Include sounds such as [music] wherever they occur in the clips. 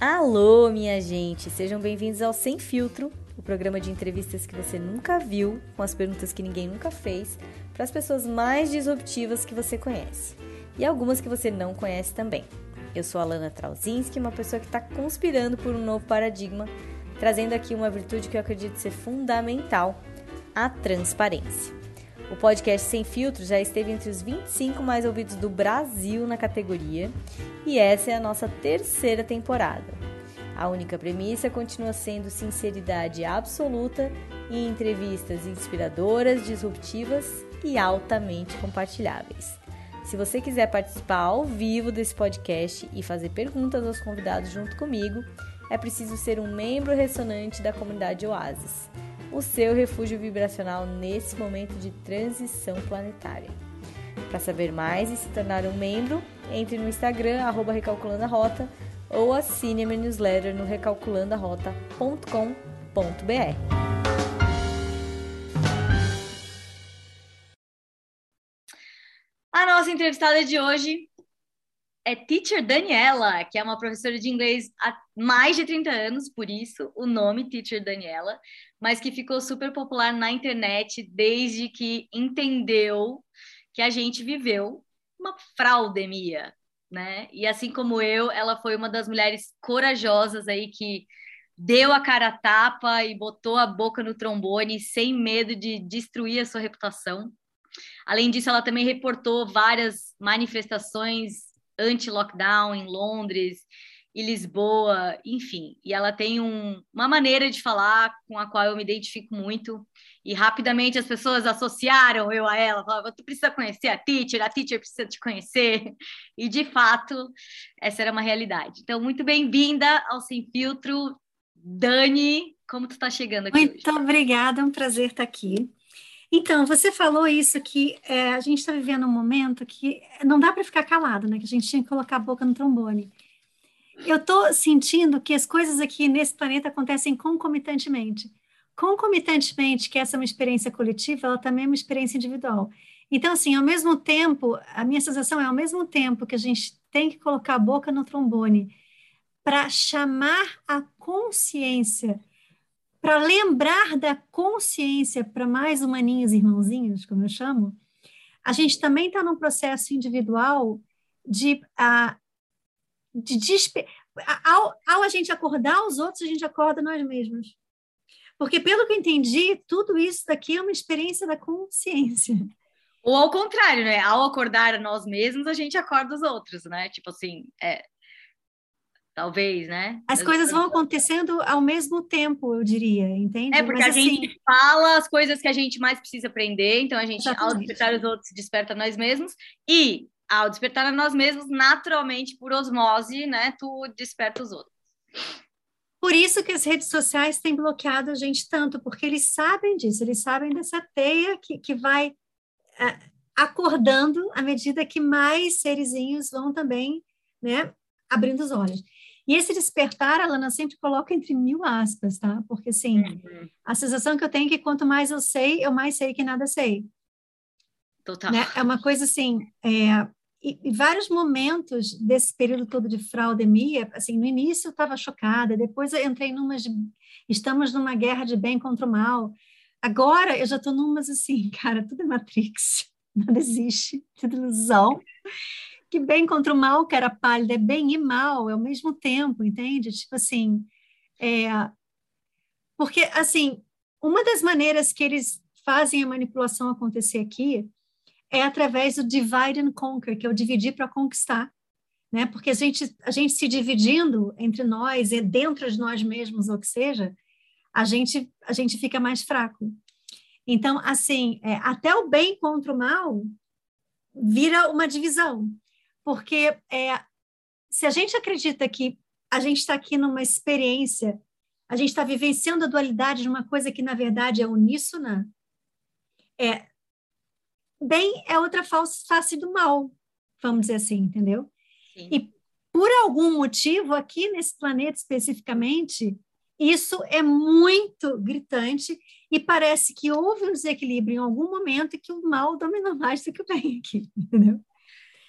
Alô, minha gente! Sejam bem-vindos ao Sem Filtro, o programa de entrevistas que você nunca viu, com as perguntas que ninguém nunca fez, para as pessoas mais disruptivas que você conhece e algumas que você não conhece também. Eu sou a Lana Trauzinski, uma pessoa que está conspirando por um novo paradigma, trazendo aqui uma virtude que eu acredito ser fundamental: a transparência. O podcast Sem Filtro já esteve entre os 25 mais ouvidos do Brasil na categoria e essa é a nossa terceira temporada. A única premissa continua sendo sinceridade absoluta e entrevistas inspiradoras, disruptivas e altamente compartilháveis. Se você quiser participar ao vivo desse podcast e fazer perguntas aos convidados junto comigo, é preciso ser um membro ressonante da comunidade Oasis o seu refúgio vibracional nesse momento de transição planetária. Para saber mais e se tornar um membro, entre no Instagram, arroba Recalculando a Rota, ou assine a minha newsletter no recalculandoarota.com.br. A nossa entrevistada de hoje é Teacher Daniela, que é uma professora de inglês há mais de 30 anos, por isso o nome Teacher Daniela, mas que ficou super popular na internet desde que entendeu que a gente viveu uma fraudemia, né? E assim como eu, ela foi uma das mulheres corajosas aí que deu a cara a tapa e botou a boca no trombone sem medo de destruir a sua reputação. Além disso, ela também reportou várias manifestações anti-lockdown em Londres e Lisboa, enfim. E ela tem um, uma maneira de falar com a qual eu me identifico muito. E rapidamente as pessoas associaram eu a ela, falavam, tu precisa conhecer a teacher, a teacher precisa te conhecer. E de fato, essa era uma realidade. Então, muito bem-vinda ao Sem Filtro. Dani, como tu está chegando aqui Muito hoje? obrigada, é um prazer estar aqui. Então, você falou isso que é, a gente está vivendo um momento que não dá para ficar calado, né? Que a gente tinha que colocar a boca no trombone. Eu estou sentindo que as coisas aqui nesse planeta acontecem concomitantemente. Concomitantemente, que essa é uma experiência coletiva, ela também é uma experiência individual. Então, assim, ao mesmo tempo, a minha sensação é ao mesmo tempo que a gente tem que colocar a boca no trombone para chamar a consciência para lembrar da consciência para mais humaninhos irmãozinhos, como eu chamo, a gente também está num processo individual de, a, de despe... ao, ao a gente acordar os outros, a gente acorda nós mesmos. Porque, pelo que eu entendi, tudo isso daqui é uma experiência da consciência. Ou ao contrário, né? Ao acordar nós mesmos, a gente acorda os outros, né? Tipo assim, é, talvez, né? As coisas vão acontecendo ao mesmo tempo, eu diria, entende? É, porque Mas, a assim... gente fala as coisas que a gente mais precisa aprender, então a gente, Exatamente. ao despertar os outros, desperta nós mesmos, e ao despertar a nós mesmos, naturalmente, por osmose, né, tu desperta os outros. Por isso que as redes sociais têm bloqueado a gente tanto, porque eles sabem disso, eles sabem dessa teia que, que vai é, acordando à medida que mais serizinhos vão também, né, abrindo os olhos. E esse despertar, a Lana sempre coloca entre mil aspas, tá? Porque, assim, uhum. a sensação que eu tenho é que quanto mais eu sei, eu mais sei que nada sei. Total. Né? É uma coisa assim, é, e, e, vários momentos desse período todo de fraudemia, assim, no início eu estava chocada, depois eu entrei numa de, estamos numa guerra de bem contra o mal. Agora eu já estou numas assim, [laughs] cara, tudo é Matrix, nada existe, tudo ilusão que bem contra o mal, que era pálida, é bem e mal ao mesmo tempo, entende? Tipo assim, é, porque, assim, uma das maneiras que eles fazem a manipulação acontecer aqui é através do divide and conquer, que é o dividir para conquistar, né? Porque a gente, a gente se dividindo entre nós e dentro de nós mesmos, ou que seja, a gente, a gente fica mais fraco. Então, assim, é, até o bem contra o mal vira uma divisão porque é, se a gente acredita que a gente está aqui numa experiência, a gente está vivenciando a dualidade de uma coisa que, na verdade, é uníssona, é, bem é outra face do mal, vamos dizer assim, entendeu? Sim. E por algum motivo, aqui nesse planeta especificamente, isso é muito gritante e parece que houve um desequilíbrio em algum momento e que o mal dominou mais do que o bem aqui, [laughs] entendeu?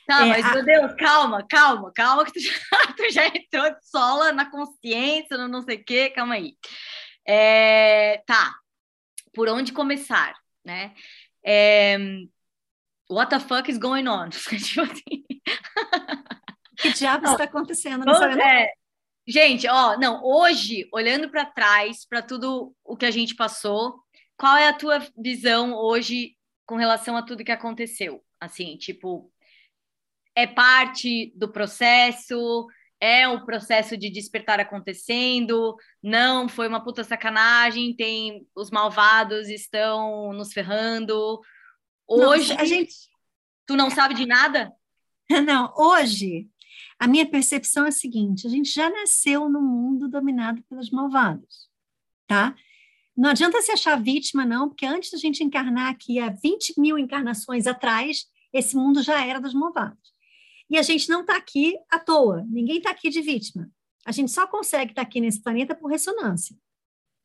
Tá, é, mas a... meu Deus, calma, calma, calma, que tu já, [laughs] tu já entrou de sola na consciência, no não sei o quê, calma aí. É, tá, por onde começar, né? É, what the fuck is going on? [laughs] tipo assim. Que diabo está acontecendo? Não sabe, é, gente, ó, não, hoje, olhando para trás, para tudo o que a gente passou, qual é a tua visão hoje com relação a tudo que aconteceu? Assim, tipo, é parte do processo? É o processo de despertar acontecendo? Não, foi uma puta sacanagem, tem os malvados estão nos ferrando. Hoje Nossa, a gente tu não sabe de nada? [laughs] Não, hoje a minha percepção é a seguinte: a gente já nasceu num mundo dominado pelos malvados, tá? Não adianta se achar vítima, não, porque antes da gente encarnar aqui há 20 mil encarnações atrás, esse mundo já era dos malvados. E a gente não está aqui à toa, ninguém está aqui de vítima. A gente só consegue estar tá aqui nesse planeta por ressonância,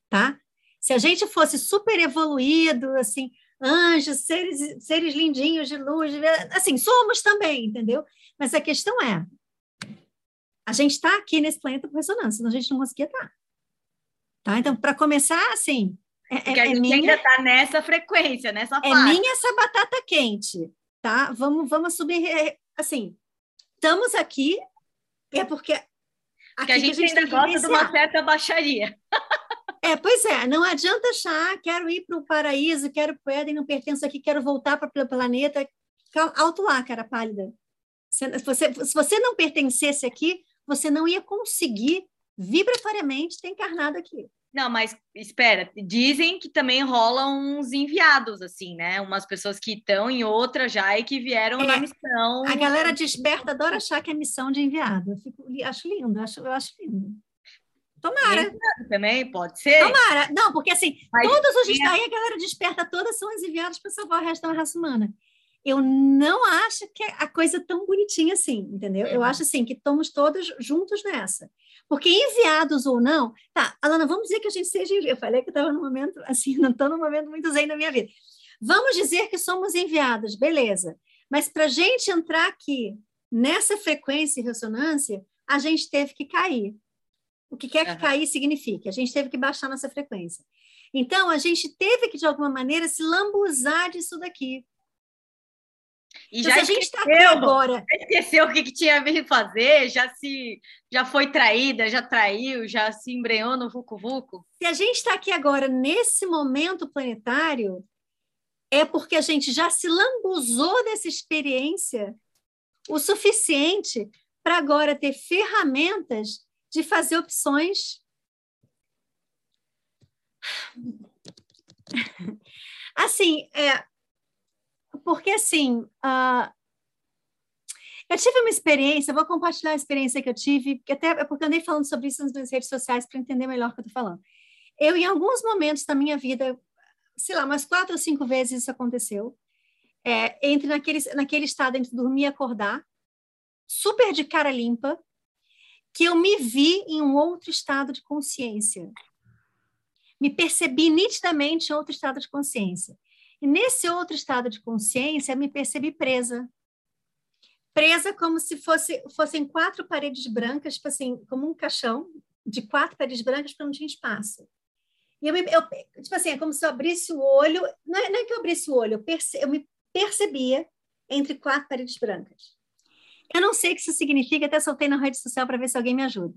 tá? Se a gente fosse super evoluído, assim, anjos, seres, seres lindinhos de luz, assim, somos também, entendeu? Mas a questão é, a gente está aqui nesse planeta por ressonância, senão a gente não conseguia estar. Tá? Então, para começar, assim. É, Porque a é gente minha, ainda está nessa frequência, nessa fase. É minha essa batata quente, tá? Vamos, vamos subir. Assim, estamos aqui, é porque. Porque a gente, a gente ainda gosta de uma certa baixaria. É, pois é, não adianta achar, quero ir para o paraíso, quero para o Éden, não pertenço aqui, quero voltar para o planeta. Alto lá, cara pálida. Se você, se você não pertencesse aqui, você não ia conseguir vibratoriamente ter encarnado aqui. Não, mas espera, dizem que também rolam uns enviados, assim, né? Umas pessoas que estão em outra já e que vieram é, na missão. A galera desperta, adora achar que é missão de enviado. Eu fico, acho lindo, acho, eu acho lindo. Tomara. Também pode ser. Tomara. Não, porque assim, mas todos os dias aí a galera desperta todas são enviados para salvar o resto da raça humana eu não acho que a coisa é tão bonitinha assim, entendeu? Eu uhum. acho assim que estamos todos juntos nessa. Porque enviados ou não, tá, Alana, vamos dizer que a gente seja Eu falei que estava no momento, assim, [laughs] não estou num momento muito zen na minha vida. Vamos dizer que somos enviados, beleza. Mas para a gente entrar aqui nessa frequência e ressonância, a gente teve que cair. O que quer que uhum. cair significa? A gente teve que baixar nossa frequência. Então, a gente teve que, de alguma maneira, se lambuzar disso daqui. E então, já a gente está aqui agora. Esqueceu o que, que tinha vindo fazer, já se já foi traída, já traiu, já se embrenhou no Vucu Vucu. Se a gente está aqui agora nesse momento planetário, é porque a gente já se lambuzou dessa experiência o suficiente para agora ter ferramentas de fazer opções. [sighs] Assim, é, porque assim, uh, eu tive uma experiência, vou compartilhar a experiência que eu tive, até é porque eu andei falando sobre isso nas minhas redes sociais para entender melhor o que eu estou falando. Eu, em alguns momentos da minha vida, sei lá, umas quatro ou cinco vezes isso aconteceu, é, entre naquele, naquele estado entre dormir e acordar, super de cara limpa, que eu me vi em um outro estado de consciência. Me percebi nitidamente em outro estado de consciência. E nesse outro estado de consciência, me percebi presa. Presa como se fosse, fossem quatro paredes brancas, tipo assim, como um caixão de quatro paredes brancas para não tinha espaço. E eu, eu, tipo assim, é como se eu abrisse o olho, não é, não é que eu abrisse o olho, eu, perce, eu me percebia entre quatro paredes brancas. Eu não sei o que isso significa, até soltei na rede social para ver se alguém me ajuda.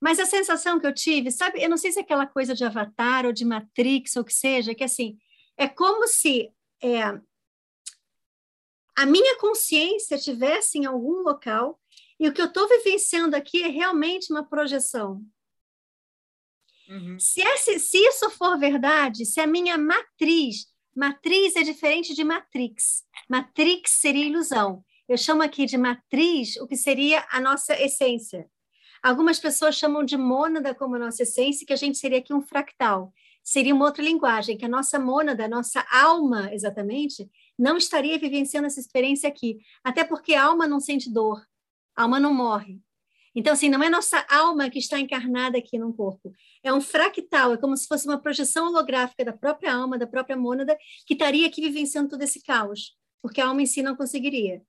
Mas a sensação que eu tive, sabe, eu não sei se é aquela coisa de Avatar ou de Matrix ou o que seja, que assim, é como se é, a minha consciência estivesse em algum local e o que eu estou vivenciando aqui é realmente uma projeção. Uhum. Se, esse, se isso for verdade, se a minha matriz, matriz é diferente de matrix, matrix seria ilusão. Eu chamo aqui de matriz o que seria a nossa essência. Algumas pessoas chamam de mônada como nossa essência, que a gente seria aqui um fractal seria uma outra linguagem, que a nossa mônada, a nossa alma, exatamente, não estaria vivenciando essa experiência aqui. Até porque a alma não sente dor, a alma não morre. Então, assim, não é nossa alma que está encarnada aqui no corpo. É um fractal, é como se fosse uma projeção holográfica da própria alma, da própria mônada, que estaria aqui vivenciando todo esse caos, porque a alma em si não conseguiria.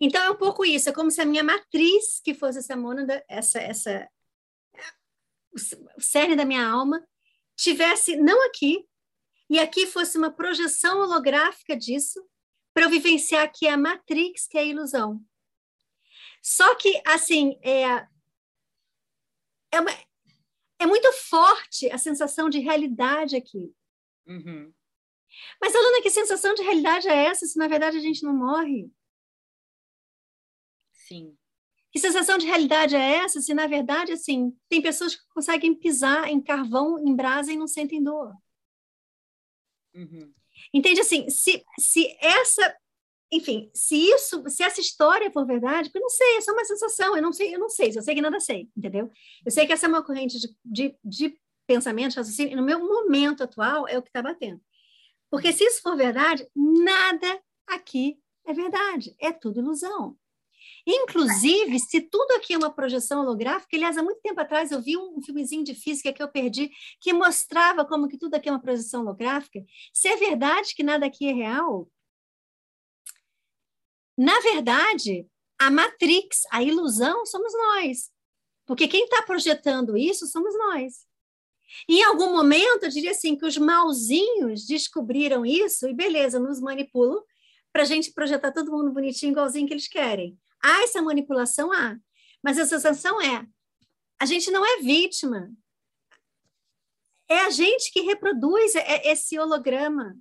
Então é um pouco isso, é como se a minha matriz, que fosse essa mônada, essa, essa, o cerne da minha alma, tivesse não aqui, e aqui fosse uma projeção holográfica disso, para eu vivenciar aqui a matrix, que é a ilusão. Só que, assim, é, é, uma, é muito forte a sensação de realidade aqui. Uhum. Mas, Alana, que sensação de realidade é essa se na verdade a gente não morre? Sim. Que sensação de realidade é essa se na verdade, assim, tem pessoas que conseguem pisar em carvão, em brasa e não sentem dor? Uhum. Entende assim, se, se essa enfim, se isso, se essa história for verdade, eu não sei, é só uma sensação, eu não sei, eu não sei, eu sei que nada sei, entendeu? Eu sei que essa é uma corrente de, de, de pensamento, no meu momento atual é o que está batendo. Porque se isso for verdade, nada aqui é verdade, é tudo ilusão. Inclusive, se tudo aqui é uma projeção holográfica, aliás, há muito tempo atrás eu vi um filmezinho de física que eu perdi, que mostrava como que tudo aqui é uma projeção holográfica. Se é verdade que nada aqui é real, na verdade, a matrix, a ilusão, somos nós. Porque quem está projetando isso somos nós. E em algum momento, eu diria assim, que os malzinhos descobriram isso e, beleza, nos manipulam para a gente projetar todo mundo bonitinho, igualzinho que eles querem. Há essa manipulação? Há. Mas a sensação é, a gente não é vítima. É a gente que reproduz esse holograma.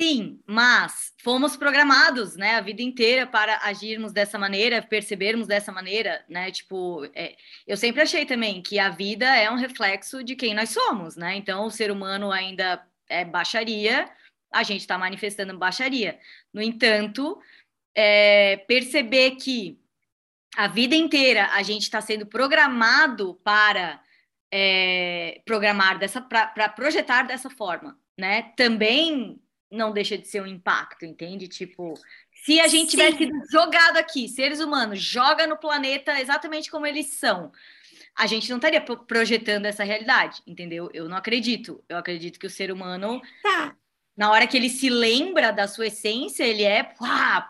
Sim, mas fomos programados, né, a vida inteira para agirmos dessa maneira, percebermos dessa maneira, né? Tipo, é, eu sempre achei também que a vida é um reflexo de quem nós somos, né? Então, o ser humano ainda é baixaria, a gente está manifestando baixaria. No entanto, é, perceber que a vida inteira a gente está sendo programado para é, programar dessa, para projetar dessa forma, né? Também não deixa de ser um impacto, entende? Tipo, se a gente Sim. tivesse sido jogado aqui, seres humanos, joga no planeta exatamente como eles são, a gente não estaria projetando essa realidade, entendeu? Eu não acredito. Eu acredito que o ser humano, tá. Na hora que ele se lembra da sua essência, ele é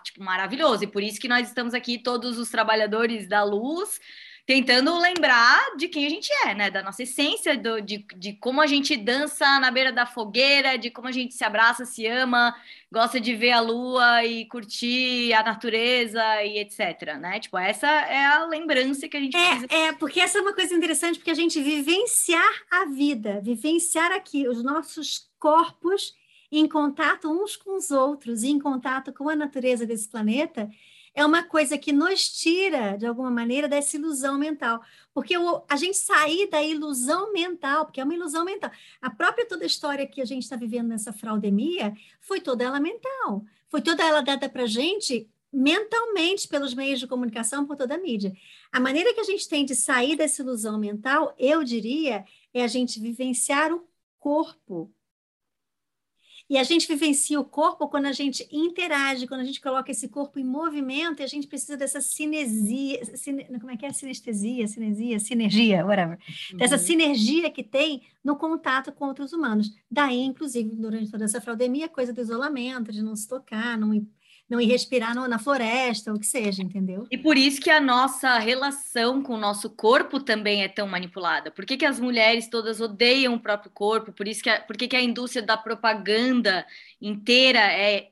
tipo, maravilhoso. E por isso que nós estamos aqui, todos os trabalhadores da luz, tentando lembrar de quem a gente é, né? Da nossa essência, do, de, de como a gente dança na beira da fogueira, de como a gente se abraça, se ama, gosta de ver a lua e curtir a natureza e etc, né? Tipo, essa é a lembrança que a gente é, precisa. É, porque essa é uma coisa interessante, porque a gente vivenciar a vida, vivenciar aqui os nossos corpos em contato uns com os outros, em contato com a natureza desse planeta, é uma coisa que nos tira, de alguma maneira, dessa ilusão mental. Porque o, a gente sair da ilusão mental, porque é uma ilusão mental. A própria toda a história que a gente está vivendo nessa fraudemia foi toda ela mental. Foi toda ela dada para a gente mentalmente pelos meios de comunicação, por toda a mídia. A maneira que a gente tem de sair dessa ilusão mental, eu diria, é a gente vivenciar o corpo e a gente vivencia o corpo quando a gente interage, quando a gente coloca esse corpo em movimento, e a gente precisa dessa cinesia, cine, como é que é? Sinestesia, cinesia, sinergia, whatever. Uhum. Dessa sinergia que tem no contato com outros humanos. Daí, inclusive, durante toda essa fraudemia, coisa do isolamento, de não se tocar, não não ir respirar no, na floresta, ou o que seja, entendeu? E por isso que a nossa relação com o nosso corpo também é tão manipulada. Por que, que as mulheres todas odeiam o próprio corpo? Por isso que a, por que, que a indústria da propaganda inteira é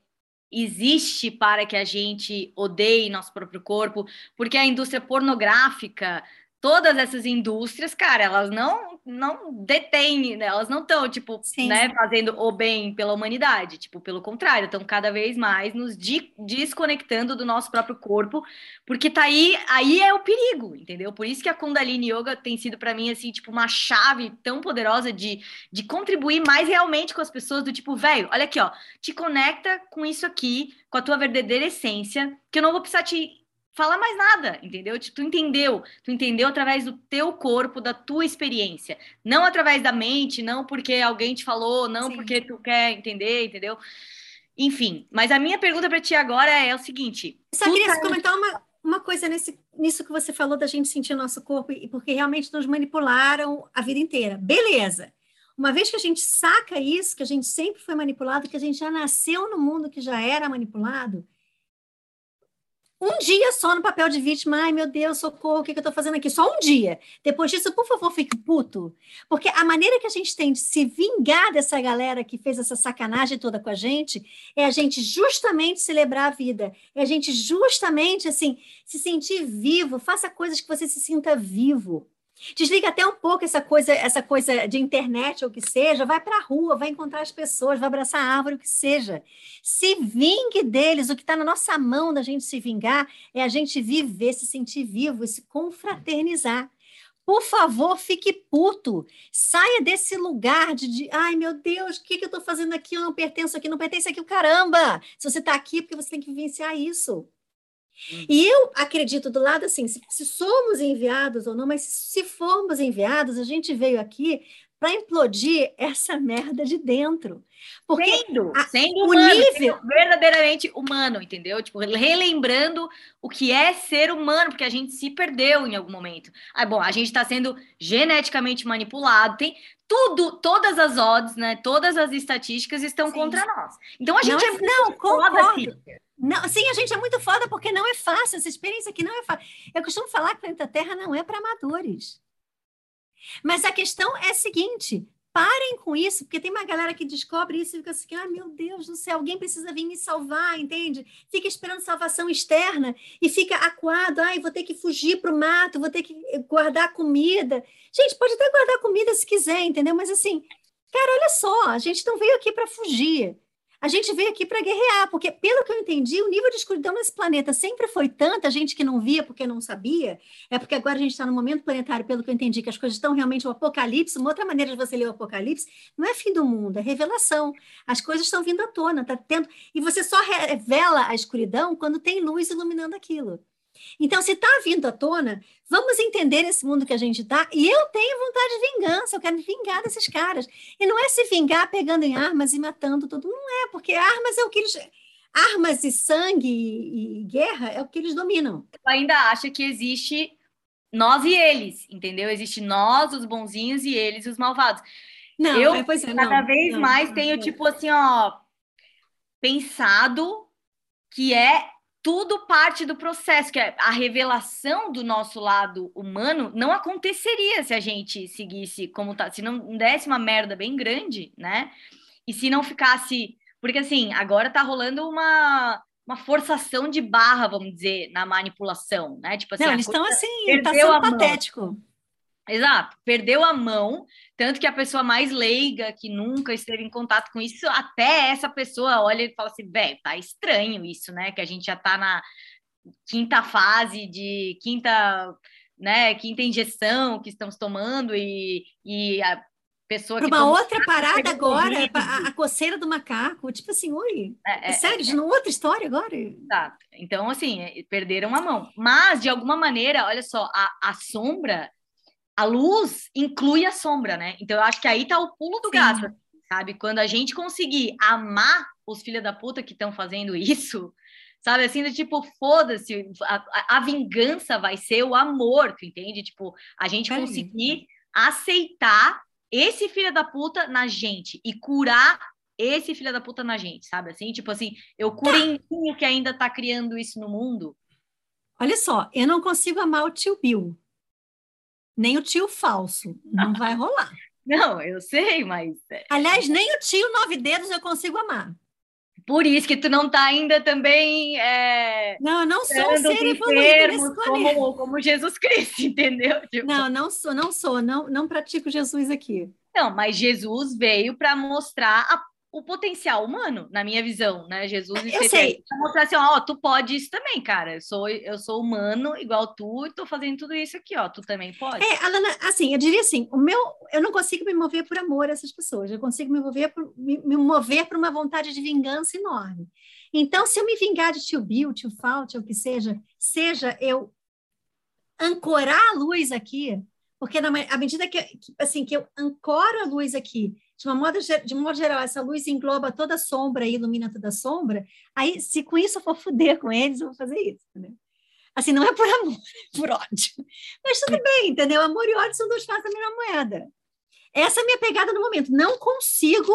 existe para que a gente odeie nosso próprio corpo? Porque a indústria pornográfica todas essas indústrias, cara, elas não não detêm, né? elas não estão tipo, Sim. né, fazendo o bem pela humanidade, tipo, pelo contrário, estão cada vez mais nos de desconectando do nosso próprio corpo, porque tá aí, aí é o perigo, entendeu? Por isso que a Kundalini Yoga tem sido para mim assim, tipo, uma chave tão poderosa de, de contribuir mais realmente com as pessoas do tipo, velho, olha aqui, ó, te conecta com isso aqui, com a tua verdadeira essência, que eu não vou precisar te falar mais nada, entendeu? Tu entendeu, tu entendeu através do teu corpo, da tua experiência, não através da mente, não porque alguém te falou, não Sim. porque tu quer entender, entendeu? Enfim, mas a minha pergunta para ti agora é, o seguinte. Só queria tá... comentar uma, uma coisa nesse, nisso que você falou da gente sentir nosso corpo, e porque realmente nos manipularam a vida inteira. Beleza. Uma vez que a gente saca isso, que a gente sempre foi manipulado, que a gente já nasceu no mundo que já era manipulado, um dia só no papel de vítima, ai meu Deus, socorro, o que, que eu estou fazendo aqui? Só um dia. Depois disso, por favor, fique puto. Porque a maneira que a gente tem de se vingar dessa galera que fez essa sacanagem toda com a gente é a gente justamente celebrar a vida. É a gente justamente, assim, se sentir vivo. Faça coisas que você se sinta vivo. Desliga até um pouco essa coisa, essa coisa de internet ou o que seja, vai para a rua, vai encontrar as pessoas, vai abraçar a árvore, o que seja. Se vingue deles, o que está na nossa mão da gente se vingar é a gente viver, se sentir vivo e se confraternizar. Por favor, fique puto. Saia desse lugar de, de ai meu Deus, o que, que eu estou fazendo aqui? Eu não pertenço aqui, não pertence aqui o caramba. Se você está aqui, é porque você tem que vivenciar isso. E eu acredito do lado assim, se, se, somos enviados ou não, mas se formos enviados, a gente veio aqui para implodir essa merda de dentro. Porque sendo, a, sendo o humano, nível sendo verdadeiramente humano, entendeu? Tipo, relembrando o que é ser humano, porque a gente se perdeu em algum momento. Ah, bom, a gente está sendo geneticamente manipulado, tem tudo, todas as odds, né? Todas as estatísticas estão Sim. contra nós. Então a gente não, é não, concordo. Não, sim, a gente é muito foda porque não é fácil, essa experiência aqui não é fácil. Eu costumo falar que o planeta Terra não é para amadores. Mas a questão é a seguinte: parem com isso, porque tem uma galera que descobre isso e fica assim, ah, meu Deus do céu, alguém precisa vir me salvar, entende? Fica esperando salvação externa e fica acuado, ai, vou ter que fugir para o mato, vou ter que guardar comida. Gente, pode até guardar comida se quiser, entendeu? Mas assim, cara, olha só, a gente não veio aqui para fugir. A gente veio aqui para guerrear, porque, pelo que eu entendi, o nível de escuridão nesse planeta sempre foi tanta gente que não via porque não sabia. É porque agora a gente está no momento planetário, pelo que eu entendi, que as coisas estão realmente o apocalipse. Uma outra maneira de você ler o apocalipse não é fim do mundo, é revelação. As coisas estão vindo à tona, tá tendo. E você só revela a escuridão quando tem luz iluminando aquilo. Então, se está vindo à tona, vamos entender esse mundo que a gente está. E eu tenho vontade de vingança, eu quero me vingar desses caras. E não é se vingar pegando em armas e matando todo mundo, não é, porque armas é o que eles. Armas e sangue e, e guerra é o que eles dominam. Eu ainda acho que existe nós e eles, entendeu? Existe nós, os bonzinhos, e eles, os malvados. Não, eu é, cada não, vez não, mais não, tenho, tipo assim, ó, pensado que é tudo parte do processo, que é a revelação do nosso lado humano não aconteceria se a gente seguisse como tá, se não desse uma merda bem grande, né? E se não ficasse, porque assim, agora tá rolando uma uma forçação de barra, vamos dizer, na manipulação, né? Tipo assim, não, eles estão assim, tá sendo patético. Exato, perdeu a mão, tanto que a pessoa mais leiga, que nunca esteve em contato com isso, até essa pessoa olha e fala assim, velho, tá estranho isso, né? Que a gente já tá na quinta fase de quinta, né, quinta injeção que estamos tomando e, e a pessoa Para uma outra parada agora, a, a, coceira do macaco, tipo assim, oi, é, é, é sério, de é, outra história agora? Exato. Então, assim, é, perderam a mão. Mas, de alguma maneira, olha só, a, a sombra a luz inclui a sombra, né? Então eu acho que aí tá o pulo do Sim. gato, sabe? Quando a gente conseguir amar os filhos da puta que estão fazendo isso, [laughs] sabe? Assim, do tipo, foda-se, a, a, vingança vai ser o amor, tu entende? Tipo, a gente é conseguir aceitar esse filho da puta na gente e curar esse filho da puta na gente, sabe? Assim, tipo assim, eu curo tá. em mim que ainda tá criando isso no mundo. Olha só, eu não consigo amar o tio Bill nem o tio falso. Não vai rolar. [laughs] Não, eu sei, mas. É, Aliás, nem o tio nove dedos eu consigo amar. Por isso que tu não tá ainda também. É, não, eu não sou um ser evoluído como, como Jesus Cristo, [laughs] entendeu? Tipo... Não, não sou, não sou, não, não pratico Jesus aqui. Não, mas Jesus veio para mostrar a o potencial humano, na minha visão, né? Jesus eu sei. mostrar assim, ó, tu pode isso também, cara. Eu sou, eu sou humano igual tu e tô fazendo tudo isso aqui, ó. Tu também pode. É, Alana, assim, eu diria assim, o meu, eu não consigo me mover por amor a essas pessoas. Eu consigo me mover por me, me mover por uma vontade de vingança enorme. Então, se eu me vingar de tio Bill, tio Fault, ou o que seja, seja eu ancorar a luz aqui, porque na, à medida que, assim, que eu ancoro a luz aqui de, uma modo, de um modo geral, essa luz engloba toda a sombra e ilumina toda a sombra, aí, se com isso eu for fuder com eles, eu vou fazer isso, entendeu? Assim, não é por amor, é [laughs] por ódio. Mas tudo bem, entendeu? Amor e ódio são duas faces da mesma moeda. Essa é a minha pegada no momento. Não consigo,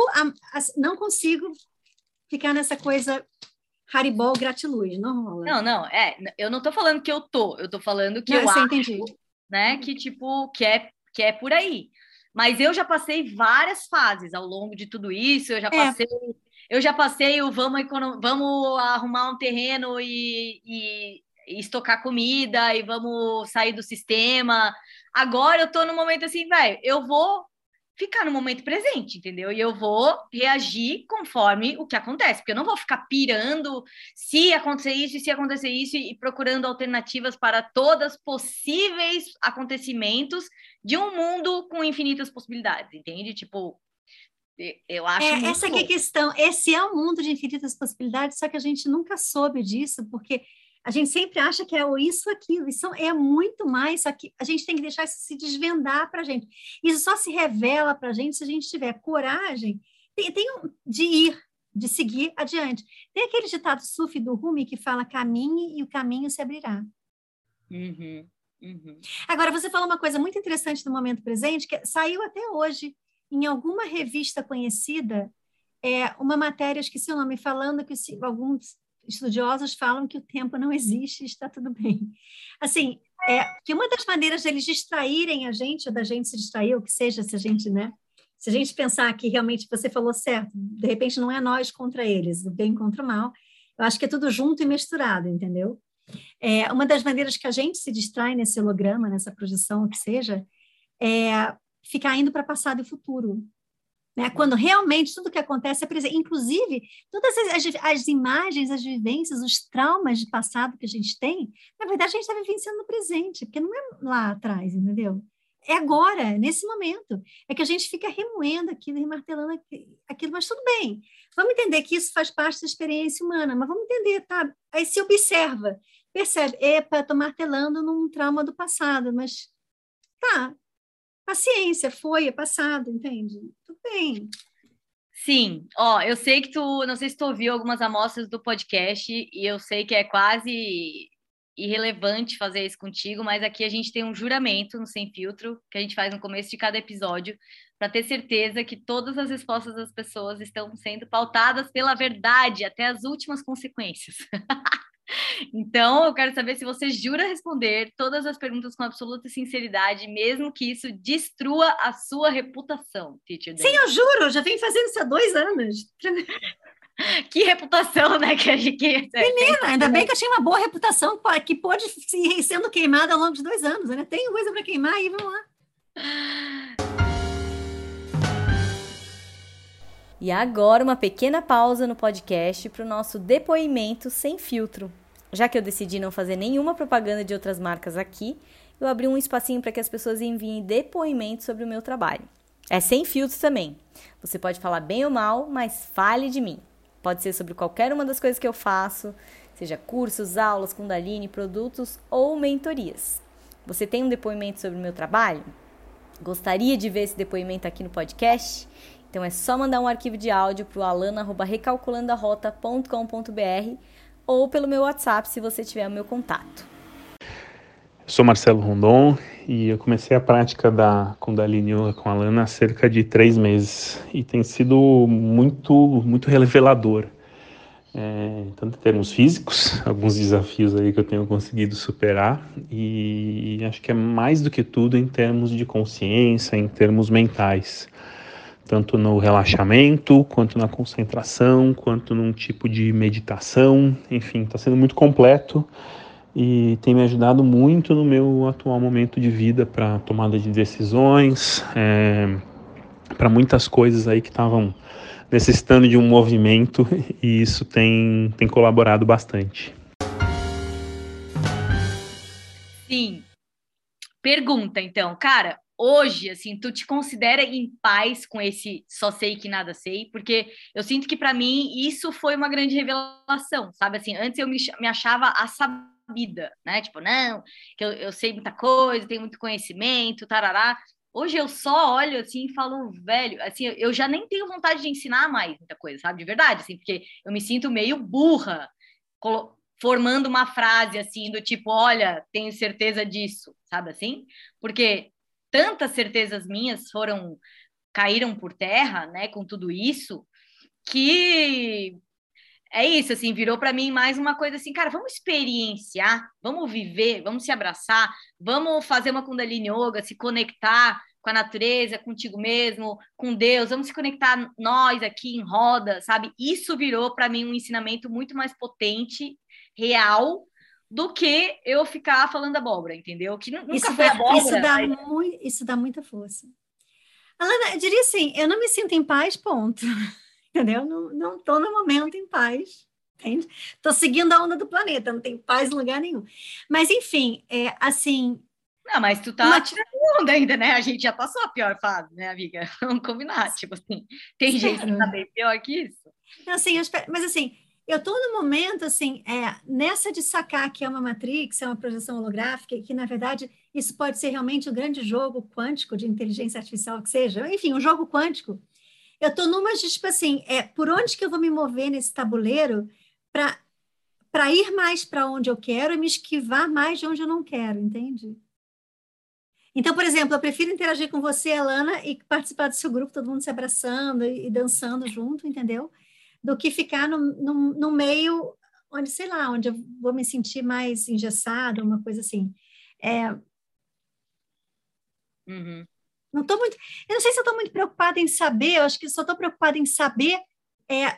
não consigo ficar nessa coisa Haribol gratiluz, não rola. Não, não, é, eu não tô falando que eu tô, eu tô falando que não, eu acho, entendi. né, que tipo, que é, que é por aí. Mas eu já passei várias fases ao longo de tudo isso, eu já é. passei, é. eu já passei o vamos, vamos arrumar um terreno e, e, e estocar comida e vamos sair do sistema. Agora eu tô no momento assim, velho, eu vou ficar no momento presente, entendeu? E eu vou reagir conforme o que acontece, porque eu não vou ficar pirando se acontecer isso e se acontecer isso e procurando alternativas para todos possíveis acontecimentos de um mundo com infinitas possibilidades, entende? Tipo, eu acho. É, essa é a questão. Esse é um mundo de infinitas possibilidades, só que a gente nunca soube disso, porque a gente sempre acha que é isso, aquilo. Isso é muito mais, só que a gente tem que deixar isso se desvendar para a gente. Isso só se revela para a gente se a gente tiver coragem tem, tem um, de ir, de seguir adiante. Tem aquele ditado sufi do Rumi que fala caminhe e o caminho se abrirá. Uhum, uhum. Agora, você falou uma coisa muito interessante no momento presente, que saiu até hoje em alguma revista conhecida, é, uma matéria, esqueci o nome, falando que alguns estudiosos falam que o tempo não existe, está tudo bem. Assim, é que uma das maneiras de eles distraírem a gente, ou da gente se distrair, ou que seja, se a gente, né? Se a gente pensar que realmente você falou certo, de repente não é nós contra eles, o bem contra o mal, eu acho que é tudo junto e misturado, entendeu? É, uma das maneiras que a gente se distrai nesse holograma, nessa projeção, o que seja, é ficar indo para passado e futuro. Né? Quando realmente tudo que acontece é presente. Inclusive, todas as, as, imagens, as vivências, os traumas de passado que a gente tem, na verdade, a gente está vivenciando no presente, porque não é lá atrás, entendeu? É agora, nesse momento. É que a gente fica remoendo aquilo, remartelando aquilo, mas tudo bem. Vamos entender que isso faz parte da experiência humana, mas vamos entender, tá? Aí se observa, percebe, epa, estou martelando num trauma do passado, mas tá, paciência, foi, é passado, entende? Tudo bem. Sim, ó, eu sei que tu, não sei se tu ouviu algumas amostras do podcast e eu sei que é quase irrelevante fazer isso contigo, mas aqui a gente tem um juramento no Sem Filtro que a gente faz no começo de cada episódio para ter certeza que todas as respostas das pessoas estão sendo pautadas pela verdade até as últimas consequências. [laughs] Então, eu quero saber se você jura responder todas as perguntas com absoluta sinceridade, mesmo que isso destrua a sua reputação, Teacher Sim, eu juro, já venho fazendo isso há dois anos. [laughs] que reputação, né? Que a gente. Menina, ainda bem que eu tinha uma boa reputação que pode ir sendo queimada ao longo de dois anos. Né? Tem coisa para queimar aí, vamos lá. E agora, uma pequena pausa no podcast para o nosso depoimento sem filtro. Já que eu decidi não fazer nenhuma propaganda de outras marcas aqui, eu abri um espacinho para que as pessoas enviem depoimentos sobre o meu trabalho. É sem filtro também. Você pode falar bem ou mal, mas fale de mim. Pode ser sobre qualquer uma das coisas que eu faço, seja cursos, aulas, Kundalini, produtos ou mentorias. Você tem um depoimento sobre o meu trabalho? Gostaria de ver esse depoimento aqui no podcast? Então é só mandar um arquivo de áudio para o alana.recalculandoarota.com.br ou pelo meu WhatsApp se você tiver o meu contato. Sou Marcelo Rondon e eu comecei a prática da Kundalini Yoga com a Alana há cerca de três meses e tem sido muito, muito revelador. É, tanto em termos físicos, alguns desafios aí que eu tenho conseguido superar e acho que é mais do que tudo em termos de consciência, em termos mentais tanto no relaxamento, quanto na concentração, quanto num tipo de meditação. Enfim, está sendo muito completo e tem me ajudado muito no meu atual momento de vida para tomada de decisões, é, para muitas coisas aí que estavam necessitando de um movimento [laughs] e isso tem, tem colaborado bastante. Sim. Pergunta, então, cara, hoje, assim, tu te considera em paz com esse só sei que nada sei? Porque eu sinto que para mim isso foi uma grande revelação, sabe? Assim, antes eu me, me achava a sabida, né? Tipo, não, que eu, eu sei muita coisa, tenho muito conhecimento, tarará. Hoje eu só olho assim e falo, velho, assim, eu já nem tenho vontade de ensinar mais muita coisa, sabe? De verdade, assim, porque eu me sinto meio burra formando uma frase assim do tipo, olha, tenho certeza disso, sabe assim? Porque tantas certezas minhas foram caíram por terra, né, com tudo isso, que é isso, assim, virou para mim mais uma coisa assim, cara, vamos experienciar, vamos viver, vamos se abraçar, vamos fazer uma Kundalini Yoga, se conectar com a natureza, contigo mesmo, com Deus, vamos se conectar nós aqui em roda, sabe? Isso virou para mim um ensinamento muito mais potente, real, do que eu ficar falando abóbora, entendeu? Que nunca isso foi dá, abóbora. Isso dá, mas... muito, isso dá muita força. Alana, eu diria assim, eu não me sinto em paz, ponto entendeu? Não estou no momento em paz, entende? Estou seguindo a onda do planeta, não tem paz em lugar nenhum. Mas, enfim, é assim... Não, mas tu tá uma... tirando onda ainda, né? A gente já passou a pior fase, né, amiga? [laughs] Vamos combinar, tipo assim, tem gente que tá bem pior que isso. Não, assim, espero... mas assim, eu estou no momento, assim, é, nessa de sacar que é uma matrix, é uma projeção holográfica, e que, na verdade, isso pode ser realmente um grande jogo quântico de inteligência artificial, que seja, enfim, um jogo quântico, eu estou numa de, tipo assim, é, por onde que eu vou me mover nesse tabuleiro para ir mais para onde eu quero e me esquivar mais de onde eu não quero, entende? Então, por exemplo, eu prefiro interagir com você, Alana, e participar do seu grupo, todo mundo se abraçando e, e dançando junto, entendeu? Do que ficar no, no, no, meio onde, sei lá, onde eu vou me sentir mais engessada, uma coisa assim. É... Uhum. Não estou muito. Eu não sei se eu estou muito preocupada em saber, eu acho que só estou preocupada em saber é,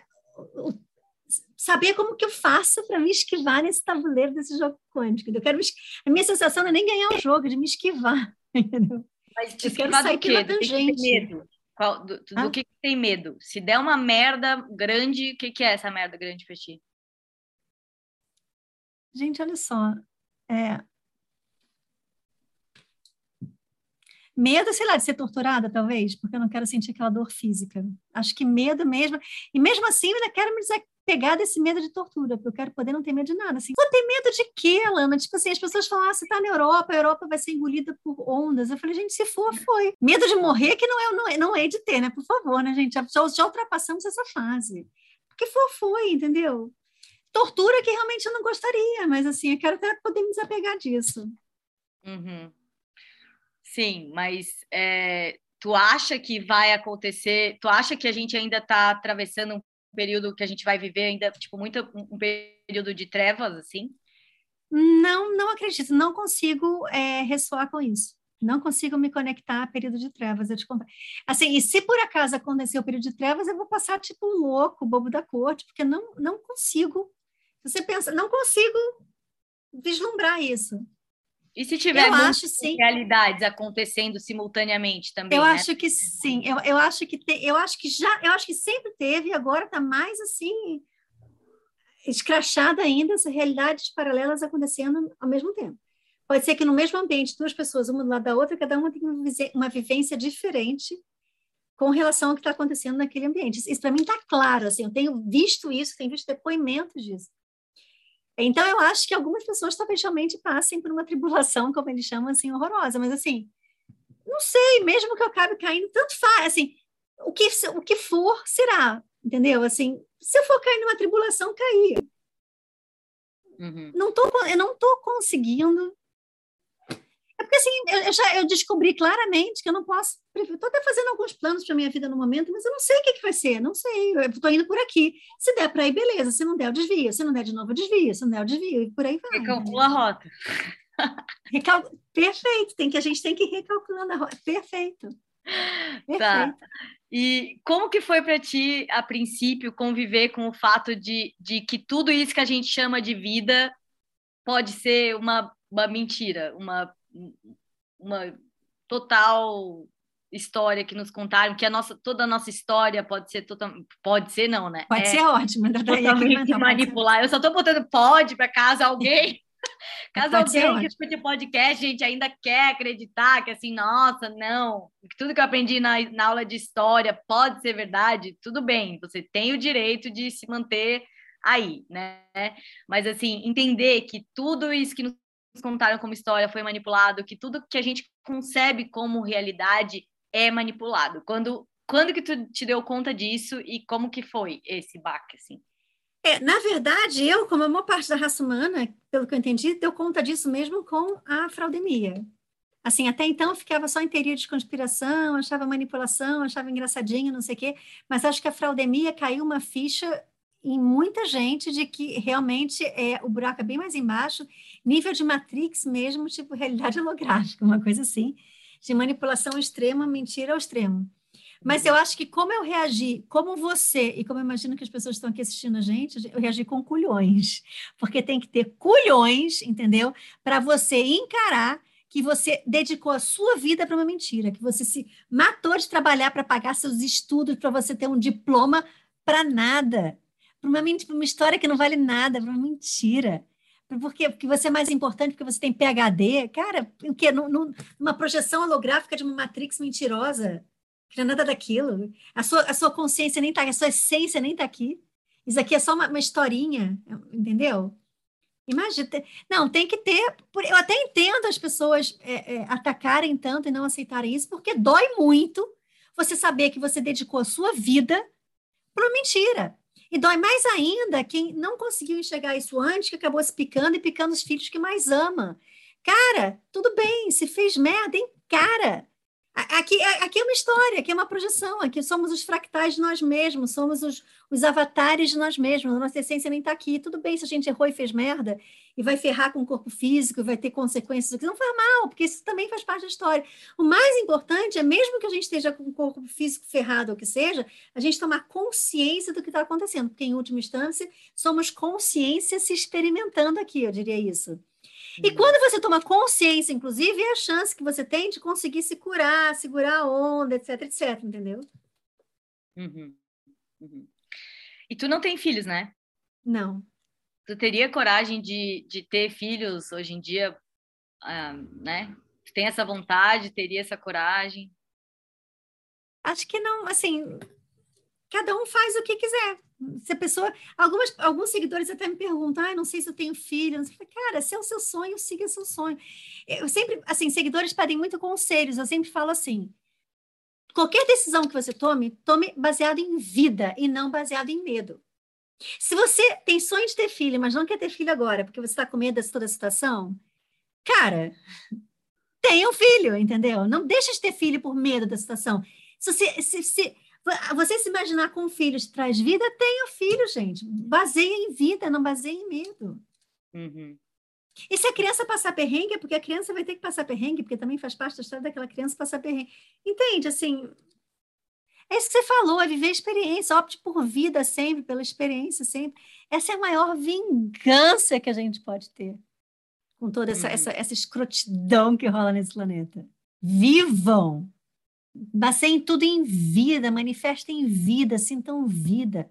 o, saber como que eu faço para me esquivar nesse tabuleiro desse jogo quântico. Eu quero me, a minha sensação não é nem ganhar o jogo, é de me esquivar. [laughs] Entendeu? Mas te eu quero sair pela tangente. medo. Qual, do, do, do que, que, tem medo? Se der uma merda grande, o que, que é essa merda grande para ti? Gente, olha só. É, Medo, sei lá, de ser torturada, talvez, porque eu não quero sentir aquela dor física. Acho que medo mesmo. E mesmo assim, eu ainda quero me desapegar desse medo de tortura, porque eu quero poder não ter medo de nada. Assim, vou ter medo de quê, Lana? Tipo assim, as pessoas falam, ah, você está na Europa, a Europa vai ser engolida por ondas. Eu falei, gente, se for, foi. Medo de morrer que não é, não é, não é de ter, né? Por favor, né, gente? Já, já ultrapassamos essa fase. Porque for, foi, entendeu? Tortura que realmente eu não gostaria, mas assim, eu quero até poder me desapegar disso. Uhum. Sim, mas é, tu acha que vai acontecer? Tu acha que a gente ainda está atravessando um período que a gente vai viver ainda, tipo, muito um período de trevas, assim? Não, não acredito, não consigo é, ressoar com isso. Não consigo me conectar a período de trevas. Eu te comp... Assim, e se por acaso acontecer o período de trevas, eu vou passar tipo um louco, bobo da corte, porque não, não consigo. Você pensa, não consigo vislumbrar isso. E se tiver eu acho, sim. realidades acontecendo simultaneamente também? Eu né? acho que sim. Eu, eu acho que te, eu acho que já, eu acho que sempre teve, e agora está mais assim escrachada ainda essas realidades paralelas acontecendo ao mesmo tempo. Pode ser que no mesmo ambiente, duas pessoas, uma do lado da outra, cada uma tem uma vivência diferente com relação ao que está acontecendo naquele ambiente. Isso, isso para mim está claro, assim, eu tenho visto isso, tenho visto depoimentos disso. Então, eu acho que algumas pessoas talvez realmente passem por uma tribulação, como eles chamam, assim, horrorosa. Mas, assim, não sei, mesmo que eu acabe caindo, tanto faz, assim, o que, o que for, será, entendeu? Assim, se eu for cair numa tribulação, cair. Uhum. Não tô, eu não estou conseguindo é porque assim, eu, já eu descobri claramente que eu não posso. Estou até fazendo alguns planos para minha vida no momento, mas eu não sei o que, que vai ser, não sei. Eu estou indo por aqui. Se der para ir, beleza. Se não der, eu desvio. Se não der de novo, eu desvio. Se não der, eu desvio. E por aí vai. Recalcula a rota. Recal... Perfeito. Tem que, a gente tem que ir recalculando a rota. Perfeito. Perfeito. Tá. E como que foi para ti, a princípio, conviver com o fato de, de que tudo isso que a gente chama de vida pode ser uma, uma mentira, uma uma total história que nos contaram, que a nossa, toda a nossa história pode ser total, pode ser não, né? Pode é, ser ótimo, totalmente manipular. Eu só estou botando pode para caso alguém, [laughs] caso alguém que escute podcast, gente, ainda quer acreditar que assim, nossa, não, tudo que eu aprendi na, na aula de história pode ser verdade, tudo bem, você tem o direito de se manter aí, né? Mas assim, entender que tudo isso que nos contaram como história foi manipulado, que tudo que a gente concebe como realidade é manipulado. Quando quando que tu te deu conta disso e como que foi esse baque assim? É, na verdade, eu, como a maior parte da raça humana, pelo que eu entendi, deu conta disso mesmo com a fraudemia. Assim, até então eu ficava só em teoria de conspiração, achava manipulação, achava engraçadinho, não sei o quê, mas acho que a fraudemia caiu uma ficha em muita gente de que realmente é, o buraco é bem mais embaixo, nível de Matrix mesmo, tipo realidade [laughs] holográfica, uma coisa assim, de manipulação extrema, mentira ao extremo. Mas eu acho que como eu reagi, como você, e como eu imagino que as pessoas estão aqui assistindo a gente, eu reagi com culhões. Porque tem que ter culhões, entendeu? Para você encarar que você dedicou a sua vida para uma mentira, que você se matou de trabalhar para pagar seus estudos, para você ter um diploma para nada, para uma, uma história que não vale nada, para uma mentira. Porque, porque você é mais importante, porque você tem PHD. Cara, o quê? Numa projeção holográfica de uma Matrix mentirosa que não é nada daquilo. A sua, a sua consciência nem está a sua essência nem está aqui. Isso aqui é só uma, uma historinha, entendeu? Imagina. Não, tem que ter. Eu até entendo as pessoas é, é, atacarem tanto e não aceitarem isso, porque dói muito você saber que você dedicou a sua vida para mentira. E dói mais ainda quem não conseguiu enxergar isso antes, que acabou se picando e picando os filhos que mais ama. Cara, tudo bem, se fez merda, cara. Aqui, aqui é uma história, aqui é uma projeção, aqui somos os fractais de nós mesmos, somos os, os avatares de nós mesmos, a nossa essência nem está aqui. Tudo bem se a gente errou e fez merda, e vai ferrar com o corpo físico, vai ter consequências, não faz mal, porque isso também faz parte da história. O mais importante é, mesmo que a gente esteja com o corpo físico ferrado ou que seja, a gente tomar consciência do que está acontecendo, porque, em última instância, somos consciência se experimentando aqui, eu diria isso. E uhum. quando você toma consciência, inclusive, é a chance que você tem de conseguir se curar, segurar a onda, etc, etc, entendeu? Uhum. Uhum. E tu não tem filhos, né? Não. Tu teria coragem de, de ter filhos hoje em dia, ah, né? Tu tem essa vontade, teria essa coragem? Acho que não, assim, cada um faz o que quiser. Se a pessoa. Algumas, alguns seguidores até me perguntam, ah, não sei se eu tenho filho. Cara, se é o seu sonho, siga seu sonho. Eu sempre, assim, seguidores pedem muito conselhos. Eu sempre falo assim: qualquer decisão que você tome, tome baseado em vida e não baseado em medo. Se você tem sonho de ter filho, mas não quer ter filho agora, porque você está com medo de toda a situação, cara, tenha um filho, entendeu? Não deixe de ter filho por medo da situação. Se se, se, você se imaginar com filhos traz vida, tenha filho, gente. Baseia em vida, não baseia em medo. Uhum. E se a criança passar perrengue, é porque a criança vai ter que passar perrengue, porque também faz parte da história daquela criança passar perrengue. Entende? Assim, é isso que você falou, é viver a experiência, opte por vida sempre, pela experiência sempre. Essa é a maior vingança que a gente pode ter com toda essa, uhum. essa, essa escrotidão que rola nesse planeta. Vivam! Baseiem tudo em vida, manifestem vida, sintam vida.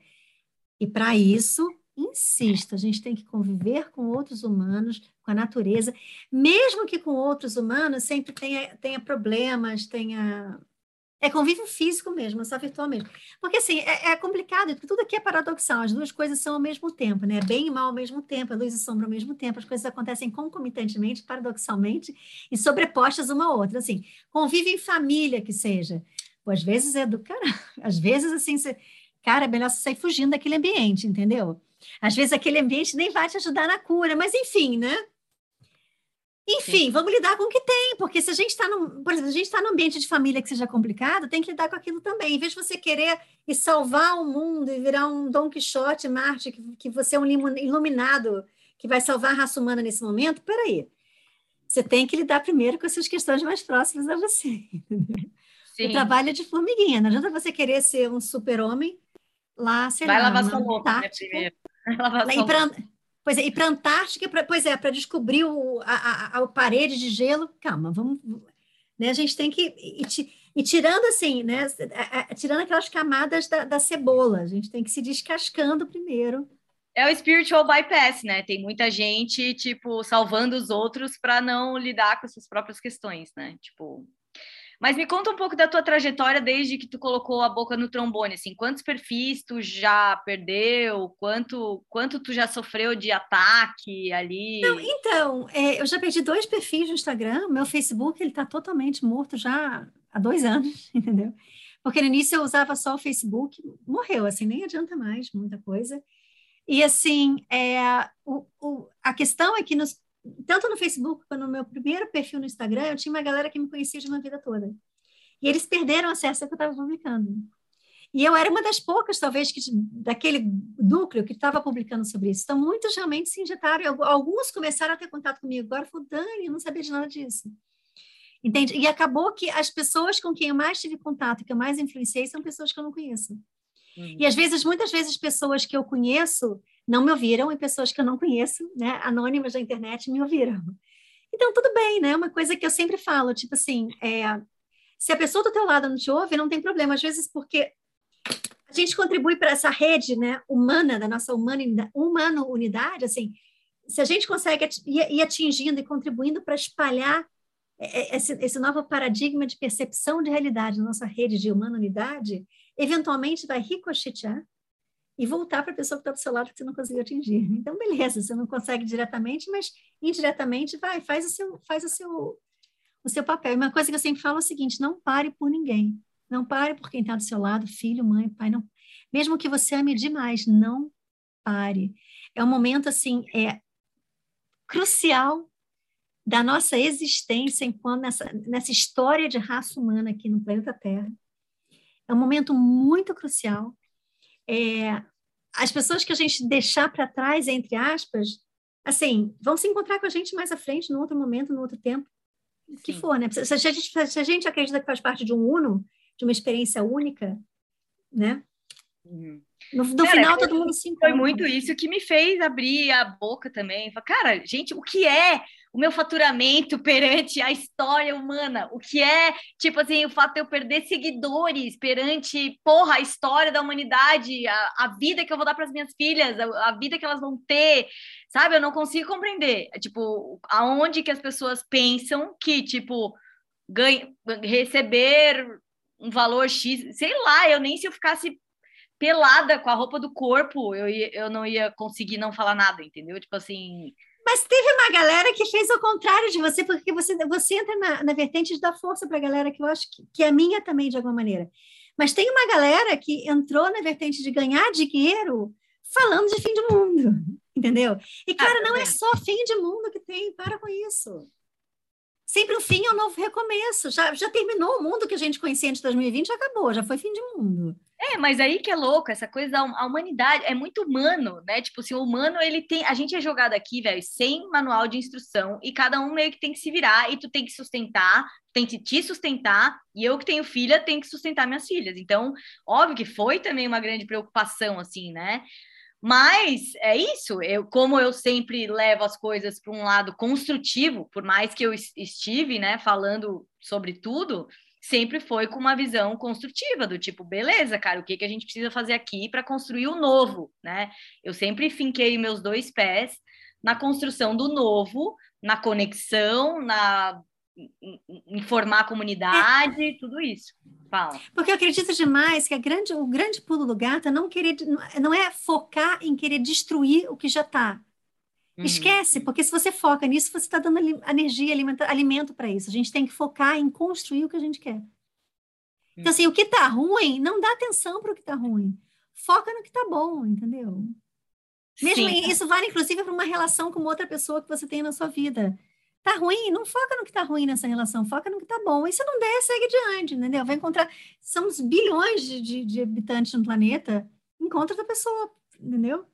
E para isso, insisto, a gente tem que conviver com outros humanos, com a natureza, mesmo que com outros humanos sempre tenha, tenha problemas, tenha é convívio físico mesmo, só virtual mesmo. Porque, assim, é, é, complicado, tudo aqui é paradoxal, as duas coisas são ao mesmo tempo, né? Bem e mal ao mesmo tempo, a luz e sombra ao mesmo tempo, as coisas acontecem concomitantemente, paradoxalmente, e sobrepostas uma à outra. Assim, convívio em família que seja. Pô, às vezes é do cara, [laughs] às vezes, assim, você, cara, é melhor você sair fugindo daquele ambiente, entendeu? Às vezes aquele ambiente nem vai te ajudar na cura, mas enfim, né? Enfim, Sim. vamos lidar com o que tem, porque se a gente está num, por exemplo, a gente está num ambiente de família que seja complicado, tem que lidar com aquilo também. Em vez de você querer e salvar o mundo e virar um Dom Quixote, Marte, que, que você é um iluminado que vai salvar a raça humana nesse momento, peraí. Você tem que lidar primeiro com as suas questões mais próximas a você. [laughs] Sim. O trabalho é de formiguinha. Não adianta você querer ser um super-homem lá, sei vai lá, lavar sua roupa, né, primeiro. Vai lavar sua roupa. Pois é, e para a Antártica, pra, pois é, para descobrir o, a, a, a, parede de gelo, calma, vamos. Né, a gente tem que. E, tirando assim, né? tirando aquelas camadas da, da cebola, a gente tem que se descascando primeiro. É o spiritual bypass, né? Tem muita gente, tipo, salvando os outros para não lidar com suas próprias questões, né? Tipo, mas me conta um pouco da tua trajetória desde que tu colocou a boca no trombone, assim, quantos perfis tu já perdeu, quanto quanto tu já sofreu de ataque ali? Não, então, é, eu já perdi dois perfis no Instagram, meu Facebook ele tá totalmente morto já há dois anos, [laughs] entendeu? Porque no início eu usava só o Facebook, morreu, assim, nem adianta mais muita coisa. E assim, é, o, o, a questão é que nos tanto no Facebook quanto no meu primeiro perfil no Instagram, eu tinha uma galera que me conhecia de uma vida toda. E eles perderam acesso ao que eu estava publicando. E eu era uma das poucas, talvez, que, daquele núcleo que estava publicando sobre isso. Então, muitos realmente se injetaram. Alguns começaram a ter contato comigo. Agora, falou, Dani, eu não sabia de nada disso. Entende? E acabou que as pessoas com quem eu mais tive contato, que eu mais influenciei, são pessoas que eu não conheço. Uhum. E às vezes, muitas vezes, pessoas que eu conheço não me ouviram e pessoas que eu não conheço, né, anônimas da internet, me ouviram. Então, tudo bem, né? Uma coisa que eu sempre falo, tipo assim, é, se a pessoa do teu lado não te ouve, não tem problema. Às vezes, porque a gente contribui para essa rede, né, humana, da nossa humana, humano unidade, assim, se a gente consegue ir atingindo e contribuindo para espalhar esse, esse novo paradigma de percepção de realidade na nossa rede de humana unidade, eventualmente vai ricochetear e voltar para a pessoa que está do seu lado que você não conseguiu atingir. Então, beleza, você não consegue diretamente, mas indiretamente vai, faz o seu, faz o seu, o seu papel. E uma coisa que eu sempre falo é o seguinte: não pare por ninguém. Não pare por quem está do seu lado, filho, mãe, pai. Não, mesmo que você ame demais, não pare. É um momento assim, é crucial da nossa existência enquanto nessa, nessa história de raça humana aqui no planeta Terra. É um momento muito crucial é, as pessoas que a gente deixar para trás, entre aspas, assim, vão se encontrar com a gente mais à frente, num outro momento, num outro tempo, o que for, né? Se a, gente, se a gente acredita que faz parte de um uno, de uma experiência única, né? Uhum. No, no cara, final, todo mundo se encontra. Foi muito isso que me fez abrir a boca também. Cara, gente, o que é o meu faturamento perante a história humana, o que é, tipo assim, o fato de eu perder seguidores perante, porra, a história da humanidade, a, a vida que eu vou dar para as minhas filhas, a, a, vida que elas vão ter, sabe? Eu não consigo compreender, tipo, aonde que as pessoas pensam que, tipo, ganha, receber um valor X, sei lá, eu nem se eu ficasse pelada com a roupa do corpo, eu, eu não ia conseguir não falar nada, entendeu? Tipo assim, mas teve uma galera que fez o contrário de você, porque você, você entra na, na vertente de dar força para a galera, que eu acho que, que é minha também, de alguma maneira. Mas tem uma galera que entrou na vertente de ganhar dinheiro falando de fim de mundo, [laughs] entendeu? E, cara, não é só fim de mundo que tem, para com isso. Sempre o fim é um novo recomeço. Já, já terminou o mundo que a gente conhecia antes de 2020, já acabou, já foi fim de mundo. É, mas aí que é louco, essa coisa, a humanidade é muito humano, né? Tipo, assim, o humano, ele tem. A gente é jogado aqui, velho, sem manual de instrução, e cada um meio que tem que se virar, e tu tem que sustentar, tem que te sustentar, e eu que tenho filha, tenho que sustentar minhas filhas. Então, óbvio que foi também uma grande preocupação, assim, né? Mas é isso, eu, como eu sempre levo as coisas para um lado construtivo, por mais que eu estive, né, falando sobre tudo, sempre foi com uma visão construtiva, do tipo, beleza, cara, o que, que a gente precisa fazer aqui para construir o novo, né? Eu sempre finquei meus dois pés na construção do novo, na conexão, na informar a comunidade, é. tudo isso. Fala. Porque eu acredito demais que grande, o grande pulo do gato é não querer, não é focar em querer destruir o que já está. Uhum. Esquece, porque se você foca nisso, você está dando energia, alimento, alimento para isso. A gente tem que focar em construir o que a gente quer. Então, assim, o que está ruim, não dá atenção para o que está ruim. Foca no que está bom, entendeu? Mesmo Sim. isso vale, inclusive, para uma relação com outra pessoa que você tem na sua vida. Tá ruim? Não foca no que tá ruim nessa relação, foca no que tá bom. E se não der, segue adiante, entendeu? Vai encontrar. Somos bilhões de, de, de habitantes no planeta. Encontra outra pessoa, entendeu?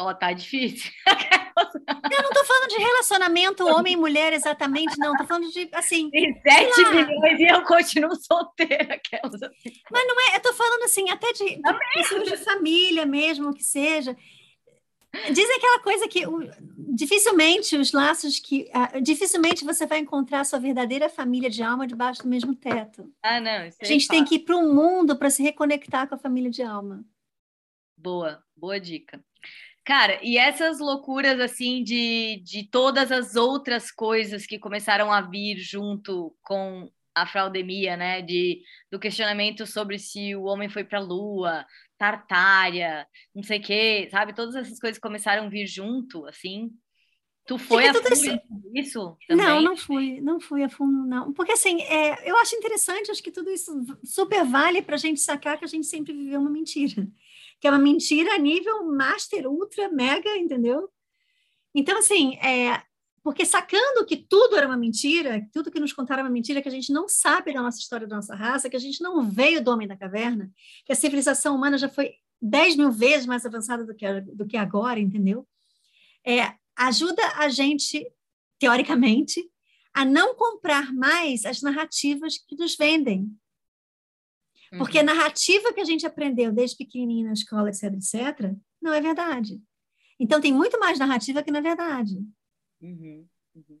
Ó, oh, tá difícil. [laughs] Eu não tô falando de relacionamento homem e mulher exatamente, não. Tô falando de, assim... Tem sete milhões e eu continuo solteira, aquelas assim. Mas não é, eu tô falando assim, até de, de, de família mesmo, que seja. Dizem aquela coisa que dificilmente os laços que. Uh, dificilmente você vai encontrar a sua verdadeira família de alma debaixo do mesmo teto. Ah, não. a gente tem que ir para o mundo para se reconectar com a família de alma. Boa, boa dica. Cara, e essas loucuras assim de, de todas as outras coisas que começaram a vir junto com a fraudemia, né? De, do questionamento sobre se o homem foi para a lua, Tartária, não sei o quê, sabe? Todas essas coisas começaram a vir junto, assim. Tu foi a fundo isso, isso também? Não, não fui, não fui a fundo, não. Porque, assim, é, eu acho interessante, acho que tudo isso super vale para a gente sacar que a gente sempre viveu uma mentira que é uma mentira a nível master, ultra, mega, entendeu? Então, assim, é, porque sacando que tudo era uma mentira, tudo que nos contaram era uma mentira, que a gente não sabe da nossa história, da nossa raça, que a gente não veio do homem da caverna, que a civilização humana já foi 10 mil vezes mais avançada do que, do que agora, entendeu? É, ajuda a gente, teoricamente, a não comprar mais as narrativas que nos vendem. Porque uhum. a narrativa que a gente aprendeu desde pequenininho na escola, etc, etc, não é verdade. Então, tem muito mais narrativa que na verdade. Uhum, uhum.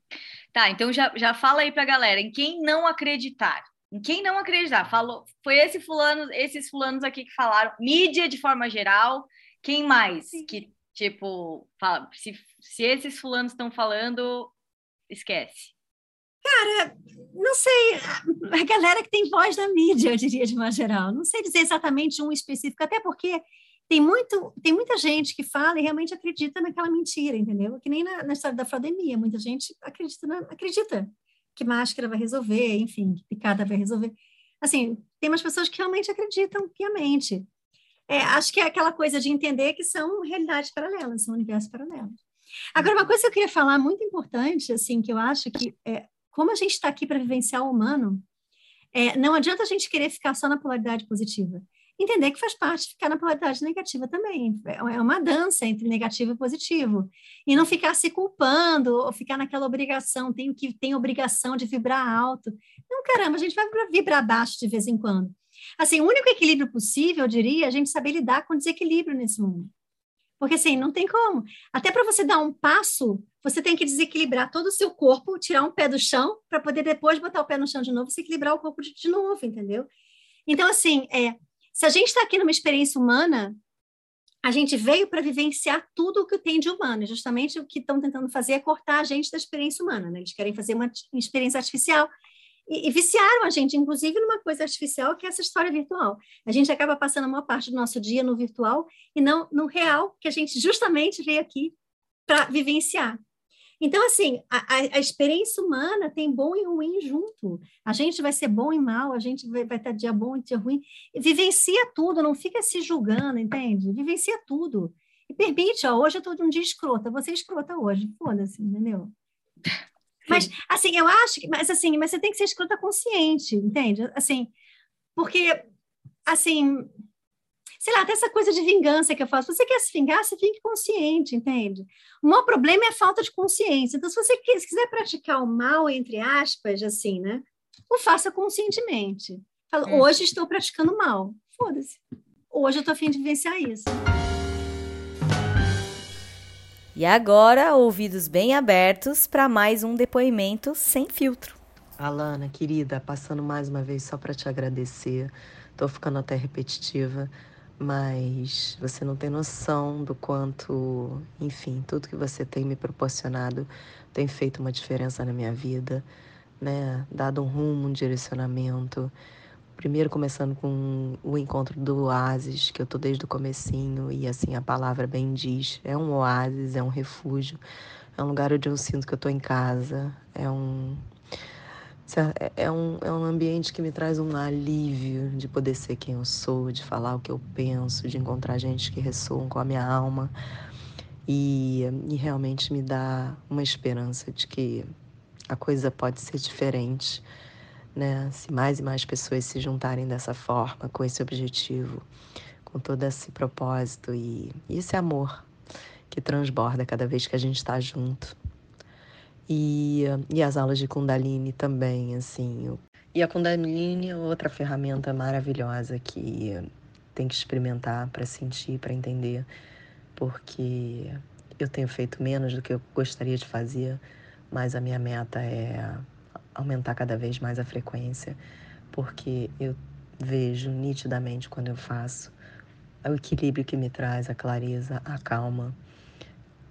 Tá, então já, já fala aí pra galera, em quem não acreditar. Em quem não acreditar. Falou, foi esse fulano, esses fulanos aqui que falaram, mídia de forma geral. Quem mais? Sim. Que, tipo, fala, se, se esses fulanos estão falando, esquece. Cara, não sei, a galera que tem voz na mídia, eu diria de uma geral. Não sei dizer exatamente um específico, até porque tem, muito, tem muita gente que fala e realmente acredita naquela mentira, entendeu? Que nem na, na história da fraudemia, muita gente acredita, na, acredita que máscara vai resolver, enfim, que picada vai resolver. Assim, tem umas pessoas que realmente acreditam piamente. É, acho que é aquela coisa de entender que são realidades paralelas, são universos paralelos. Agora, uma coisa que eu queria falar muito importante, assim, que eu acho que, é, como a gente está aqui para vivenciar o humano, é, não adianta a gente querer ficar só na polaridade positiva entender que faz parte ficar na polaridade negativa também. É, é uma dança entre negativo e positivo. E não ficar se culpando, ou ficar naquela obrigação, tenho que tem obrigação de vibrar alto. Não, caramba, a gente vai vibrar baixo de vez em quando. Assim, o único equilíbrio possível, eu diria, é a gente saber lidar com desequilíbrio nesse mundo. Porque assim, não tem como. Até para você dar um passo, você tem que desequilibrar todo o seu corpo, tirar um pé do chão, para poder depois botar o pé no chão de novo e se equilibrar o corpo de, novo, entendeu? Então, assim, é, se a gente está aqui numa experiência humana, a gente veio para vivenciar tudo o que tem de humano. Justamente o que estão tentando fazer é cortar a gente da experiência humana. Né? Eles querem fazer uma experiência artificial e, e, viciaram a gente, inclusive, numa coisa artificial que é essa história virtual. A gente acaba passando a maior parte do nosso dia no virtual e não no real, que a gente justamente veio aqui para vivenciar. Então, assim, a, a, experiência humana tem bom e ruim junto. A gente vai ser bom e mal, a gente vai, vai ter dia bom e dia ruim. Vivencia tudo, não fica se julgando, entende? Vivencia tudo. E permite, ó, hoje eu estou de um dia escrota, você é escrota hoje, foda-se, entendeu? Mas, assim, eu acho que, mas assim, mas você tem que ser escrota consciente, entende? Assim, porque, assim, sei lá, até essa coisa de vingança que eu faço. Se você quer se vingar, você fique consciente, entende? O maior problema é a falta de consciência. Então, se você quiser praticar o mal, entre aspas, assim, né? O faça conscientemente. Fala, hum. hoje estou praticando mal. Foda-se. Hoje eu estou afim de vivenciar isso. E agora, ouvidos bem abertos para mais um depoimento sem filtro. Alana, querida, passando mais uma vez só para te agradecer. Estou ficando até repetitiva, mas você não tem noção do quanto, enfim, tudo que você tem me proporcionado tem feito uma diferença na minha vida, né? Dado um rumo, um direcionamento. Primeiro começando com o encontro do oásis, que eu tô desde o comecinho e assim a palavra bem diz, é um oásis, é um refúgio, é um lugar onde eu sinto que eu tô em casa, é um é, é um, é um ambiente que me traz um alívio de poder ser quem eu sou, de falar o que eu penso, de encontrar gente que ressoam com a minha alma. E, e realmente me dá uma esperança de que a coisa pode ser diferente, né? Se mais e mais pessoas se juntarem dessa forma, com esse objetivo, com todo esse propósito e, e esse amor que transborda cada vez que a gente está junto. E, e as aulas de Kundalini também, assim. E a Kundalini é outra ferramenta maravilhosa que tem que experimentar para sentir, para entender, porque eu tenho feito menos do que eu gostaria de fazer, mas a minha meta é aumentar cada vez mais a frequência, porque eu vejo nitidamente quando eu faço o equilíbrio que me traz, a clareza, a calma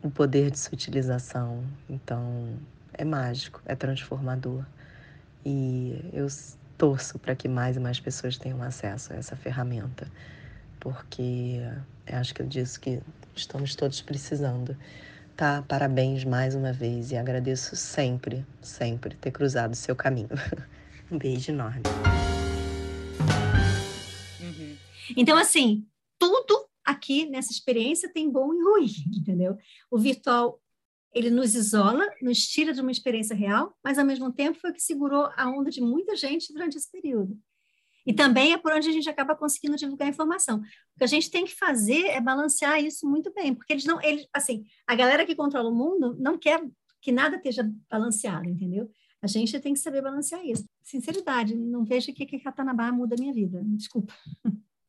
o poder de sutilização. Então, é mágico, é transformador. E eu torço para que mais e mais pessoas tenham acesso a essa ferramenta, porque acho que é disso que estamos todos precisando. Tá, parabéns mais uma vez e agradeço sempre, sempre ter cruzado seu caminho. [laughs] um beijo enorme. Uhum. Então, assim, tudo aqui nessa experiência tem bom e ruim, [laughs] entendeu? O virtual ele nos isola, nos tira de uma experiência real, mas ao mesmo tempo foi o que segurou a onda de muita gente durante esse período. E também é por onde a gente acaba conseguindo divulgar informação. O que a gente tem que fazer é balancear isso muito bem, porque eles não, eles, assim, a galera que controla o mundo não quer que nada esteja balanceado, entendeu? A gente tem que saber balancear isso. Sinceridade, não vejo que que Ratanabá muda a minha vida. Desculpa.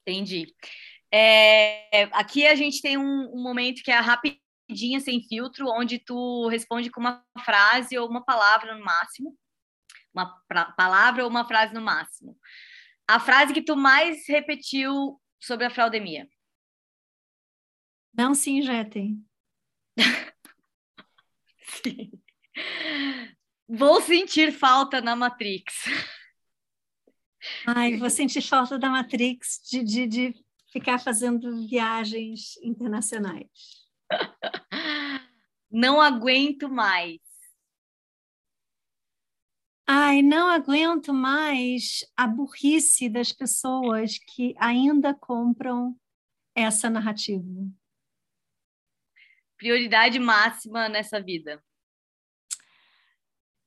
Entendi. É, aqui a gente tem um, um momento que é rapidinha, sem filtro, onde tu responde com uma frase ou uma palavra no máximo. Uma palavra ou uma frase no máximo. A frase que tu mais repetiu sobre a fraudemia? Não se injetem. [laughs] Sim. Vou sentir falta na Matrix. Ai, vou sentir falta da Matrix de, de, de ficar fazendo viagens internacionais. [laughs] Não aguento mais. Ai, não aguento mais a burrice das pessoas que ainda compram essa narrativa. Prioridade máxima nessa vida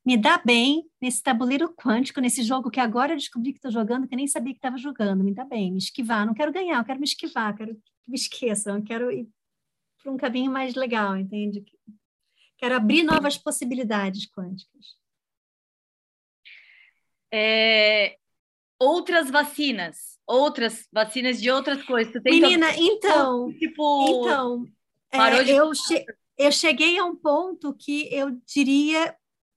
me dá bem nesse tabuleiro quântico, nesse jogo que agora eu descobri que estou jogando, que nem sabia que estava jogando. Me dá bem, me esquivar. Não quero ganhar, eu quero me esquivar, quero que me esqueçam, quero ir para um caminho mais legal, entende? Quero abrir novas possibilidades quânticas. É, outras vacinas, outras vacinas de outras coisas. Menina, então, tipo, então, é, de... eu, che eu cheguei a um ponto que eu diria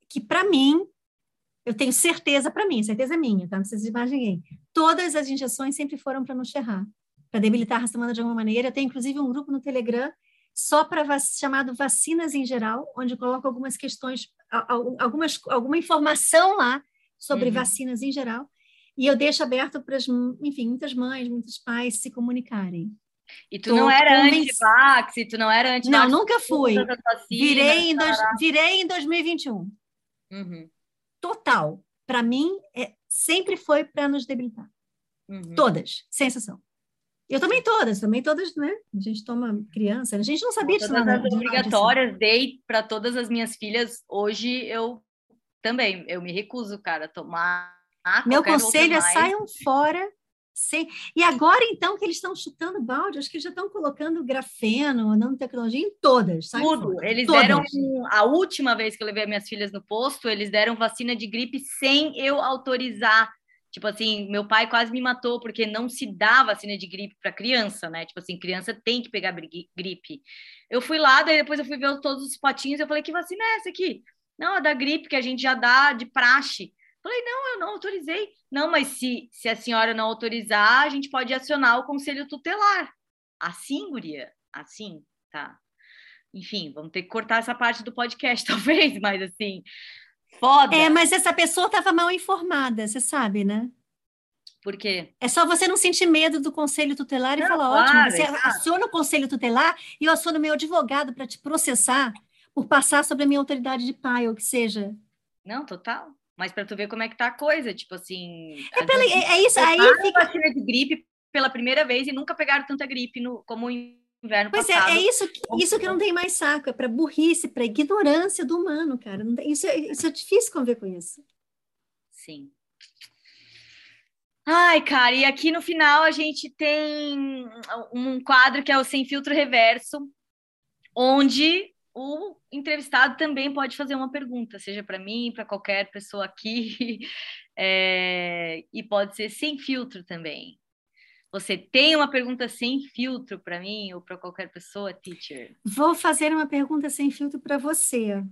que para mim, eu tenho certeza para mim, certeza é minha, tá? Não precisa de mais ninguém. Todas as injeções sempre foram para nos ferrar, para debilitar a raça humana de alguma maneira. Eu tenho inclusive um grupo no Telegram só para vac chamado vacinas em geral, onde eu coloco algumas questões, algumas, alguma informação lá sobre uhum. vacinas em geral, e eu deixo aberto para, enfim, muitas mães, muitos pais se comunicarem. E tu Tô não era anti-vax, tu não era anti Não, nunca fui. virei, em dois, virei em 2021. Uhum. Total. Para mim, é, sempre foi para nos debilitar. Uhum. Todas, sem exceção. Eu também todas, também todas, né? A gente toma criança, a gente não sabia disso. Todas as obrigatórias, dei para todas as minhas filhas. Hoje eu também, eu me recuso, cara, a tomar. Meu conselho é saiam fora Sim. E agora, então, que eles estão chutando balde, acho que já estão colocando grafeno, nanotecnologia em todas. Tudo. Fora. Eles todas. deram. A última vez que eu levei minhas filhas no posto, eles deram vacina de gripe sem eu autorizar. Tipo assim, meu pai quase me matou porque não se dá vacina de gripe para criança, né? Tipo assim, criança tem que pegar gripe. Eu fui lá, daí depois eu fui ver todos os potinhos, eu falei, que vacina é essa aqui? Não, a da gripe, que a gente já dá de praxe. Falei, não, eu não autorizei. Não, mas se, se a senhora não autorizar, a gente pode acionar o conselho tutelar. Assim, guria? Assim, tá. Enfim, vamos ter que cortar essa parte do podcast, [laughs] talvez, mas assim, foda. É, mas essa pessoa estava mal informada, você sabe, né? Por quê? É só você não sentir medo do conselho tutelar e não, falar, ótimo, claro, você é aciona o conselho tutelar e eu aciono meu advogado para te processar por passar sobre a minha autoridade de pai, ou que seja. Não, total. Mas para tu ver como é que tá a coisa, tipo assim. É, pela, é, é isso, aí fica. vacina de gripe pela primeira vez e nunca pegaram tanta gripe no, como o inverno pois passado. É, é isso, isso que não tem mais saco, é para burrice, para ignorância do humano, cara. Tem, isso, é, isso é difícil conviver com isso. Sim. Ai, cara, e aqui no final a gente tem um quadro que é o Sem Filtro Reverso, onde o entrevistado também pode fazer uma pergunta, seja para mim, para qualquer pessoa aqui, [laughs] é, e pode ser sem filtro também. Você tem uma pergunta sem filtro para mim ou para qualquer pessoa, teacher? Vou fazer uma pergunta sem filtro para você.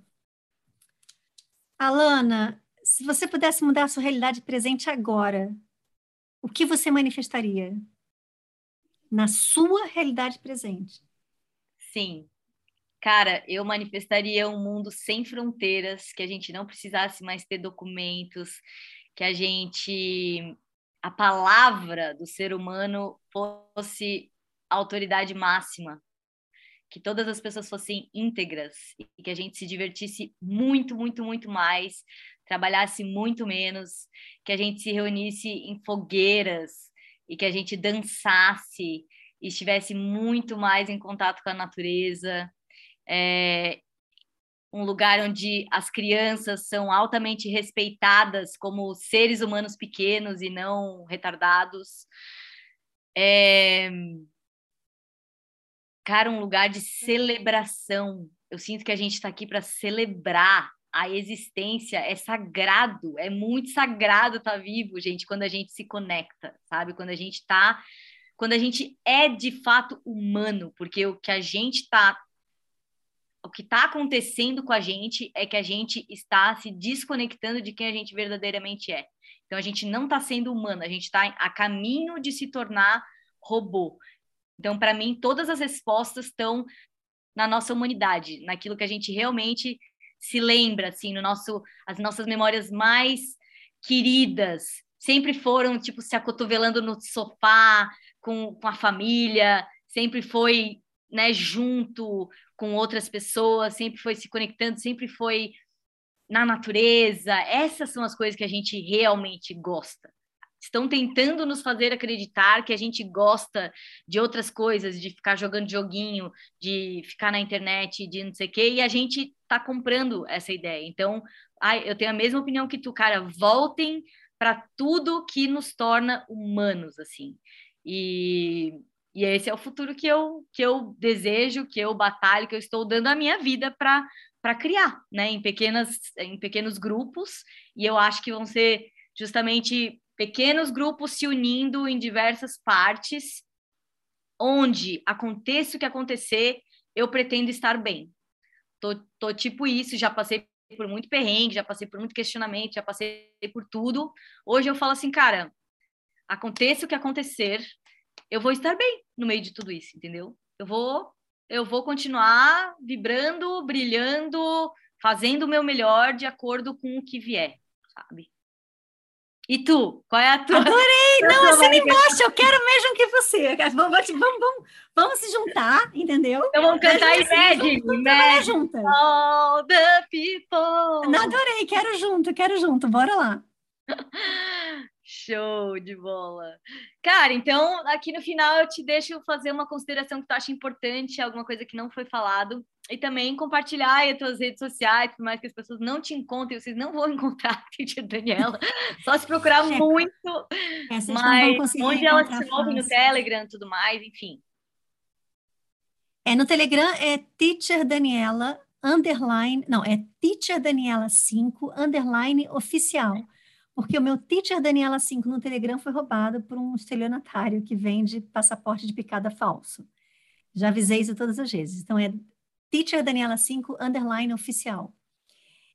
Alana, se você pudesse mudar a sua realidade presente agora, o que você manifestaria na sua realidade presente? Sim, Cara, eu manifestaria um mundo sem fronteiras, que a gente não precisasse mais ter documentos, que a gente a palavra do ser humano fosse autoridade máxima, que todas as pessoas fossem íntegras e que a gente se divertisse muito, muito, muito mais, trabalhasse muito menos, que a gente se reunisse em fogueiras e que a gente dançasse e estivesse muito mais em contato com a natureza, é, um lugar onde as crianças são altamente respeitadas como seres humanos pequenos e não retardados. É... Cara, um lugar de celebração. Eu sinto que a gente está aqui para celebrar a existência é sagrado, é muito sagrado estar tá vivo, gente, quando a gente se conecta, sabe? Quando a gente está, quando a gente é de fato humano, porque o que a gente está o que está acontecendo com a gente é que a gente está se desconectando de quem a gente verdadeiramente é. Então a gente não está sendo humano, a gente está a caminho de se tornar robô. Então, para mim, todas as respostas estão na nossa humanidade, naquilo que a gente realmente se lembra, assim, no nosso, as nossas memórias mais queridas sempre foram, tipo, se acotovelando no sofá com, com a família, sempre foi, né, junto com outras pessoas, sempre foi se conectando, sempre foi na natureza. Essas são as coisas que a gente realmente gosta estão tentando nos fazer acreditar que a gente gosta de outras coisas, de ficar jogando joguinho, de ficar na internet, de não sei o quê, e a gente está comprando essa ideia. Então, ai, eu tenho a mesma opinião que tu, cara, voltem para tudo que nos torna humanos, assim. E, e esse é o futuro que eu, que eu desejo, que eu batalho, que eu estou dando a minha vida para para criar, né, em pequenas em pequenos grupos, e eu acho que vão ser justamente pequenos grupos se unindo em diversas partes, onde aconteça o que acontecer, eu pretendo estar bem. Tô, tô tipo isso, já passei por muito perrengue, já passei por muito questionamento, já passei por tudo. Hoje eu falo assim, cara, aconteça o que acontecer, eu vou estar bem no meio de tudo isso, entendeu? Eu vou eu vou continuar vibrando, brilhando, fazendo o meu melhor de acordo com o que vier, sabe? E tu? Qual é a tua? Adorei! [laughs] Não, assim embaixo, eu quero mesmo que você. Vamos, vamos, vamos, vamos se juntar, entendeu? Então vamos cantar Imagine, Imagine. juntas. All the people. Adorei, quero junto, quero junto, bora lá. [laughs] Show de bola. Cara, então aqui no final eu te deixo fazer uma consideração que tu acha importante, alguma coisa que não foi falado, e também compartilhar as tuas redes sociais, por mais que as pessoas não te encontrem, vocês não vão [laughs] encontrar a Daniela, só se procurar é, muito, é, mas onde ela se ouve no Telegram tudo mais, enfim. É, no Telegram é Teacher Daniela, underline, não, é Teacher Daniela 5, underline oficial porque o meu Teacher Daniela 5 no Telegram foi roubado por um estelionatário que vende passaporte de picada falso. Já avisei isso todas as vezes. Então é Teacher Daniela 5 underline oficial.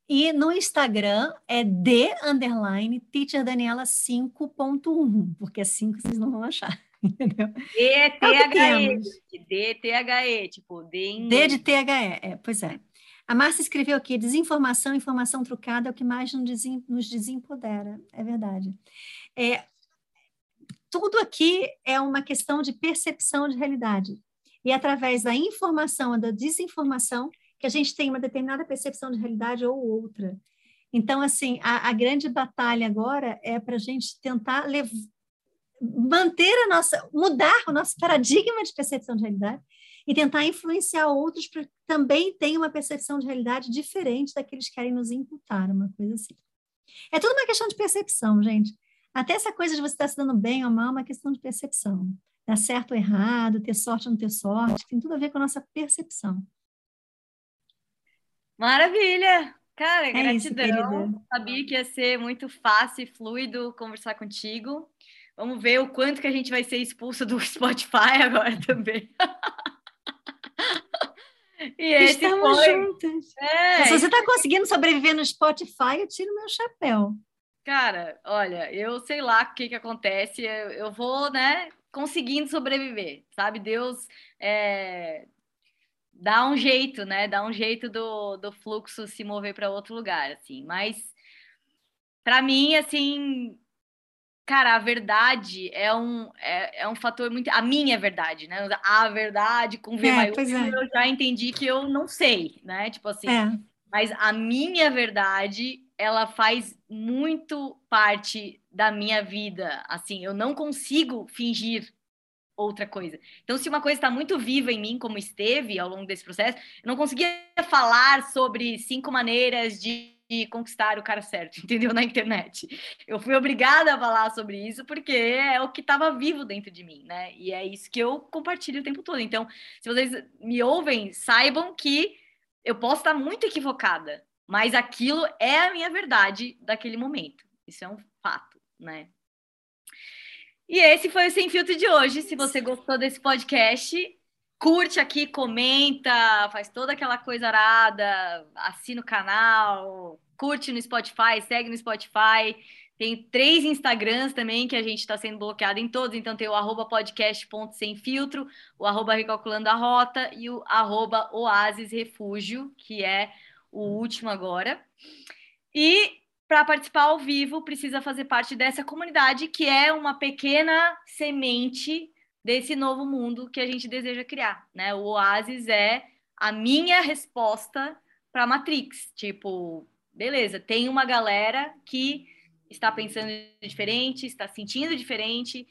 E no Instagram é D underline Teacher Daniela 5.1, porque é 5 vocês não vão achar. [laughs] Entendeu? D-T-H-E. D-T-H-E, tipo, D em... D de T-H-E, é, pois é. A Márcia escreveu aqui: desinformação, informação trucada é o que mais nos desempodera. É verdade. É, tudo aqui é uma questão de percepção de realidade. E através da informação e da desinformação que a gente tem uma determinada percepção de realidade ou outra. Então, assim, a, a grande batalha agora é para a gente tentar manter a nossa, mudar o nosso paradigma de percepção de realidade e tentar influenciar outros para que também tenham uma percepção de realidade diferente daqueles que querem nos imputar, uma coisa assim. É tudo uma questão de percepção, gente. Até essa coisa de você estar se dando bem ou mal é uma questão de percepção. Dar certo ou errado, ter sorte ou não ter sorte, tem tudo a ver com a nossa percepção. Maravilha! Cara, é gratidão. Isso, Sabia que ia ser muito fácil e fluido conversar contigo. Vamos ver o quanto que a gente vai ser expulso do [laughs] Spotify agora também. [laughs] E Estamos foi... juntas. É, Se você está conseguindo sobreviver no Spotify, eu tiro meu chapéu. Cara, olha, eu sei lá o que, que acontece, eu, eu vou, né, conseguindo sobreviver, sabe? Deus é, dá um jeito, né? Dá um jeito do, do fluxo se mover para outro lugar, assim. Mas, para mim, assim, cara, a verdade é um, é, é, um fator muito. A minha verdade, né? A verdade com V é, maiúsculo, é. eu já entendi que eu não sei, né? Tipo assim. É. Mas a minha verdade, ela faz muito parte da minha vida. Assim, eu não consigo fingir outra coisa. Então, se uma coisa está muito viva em mim, como esteve ao longo desse processo, eu não conseguia falar sobre cinco maneiras de conquistar o cara certo, [laughs] entendeu? Na internet. Eu fui obrigada a falar sobre isso porque é o que estava vivo dentro de mim, né? E é isso que eu compartilho o tempo todo. Então, se vocês me ouvem, saibam que eu posso estar muito equivocada, mas aquilo é a minha verdade daquele momento. Isso é um fato, né? E esse foi o Sem Filtro de hoje. Se você gostou desse podcast, curte aqui, comenta, faz toda aquela coisa arada, assina o canal, curte no Spotify, segue no Spotify. Tem três Instagrams também que a gente está sendo bloqueado em todos. Então tem o arroba podcast.semfiltro, o arroba recalculando a rota e o arroba que é o último agora. E para participar ao vivo, precisa fazer parte dessa comunidade, que é uma pequena semente desse novo mundo que a gente deseja criar, né? O Oasis é a minha resposta para Matrix. Tipo, beleza, tem uma galera que está pensando diferente, está sentindo diferente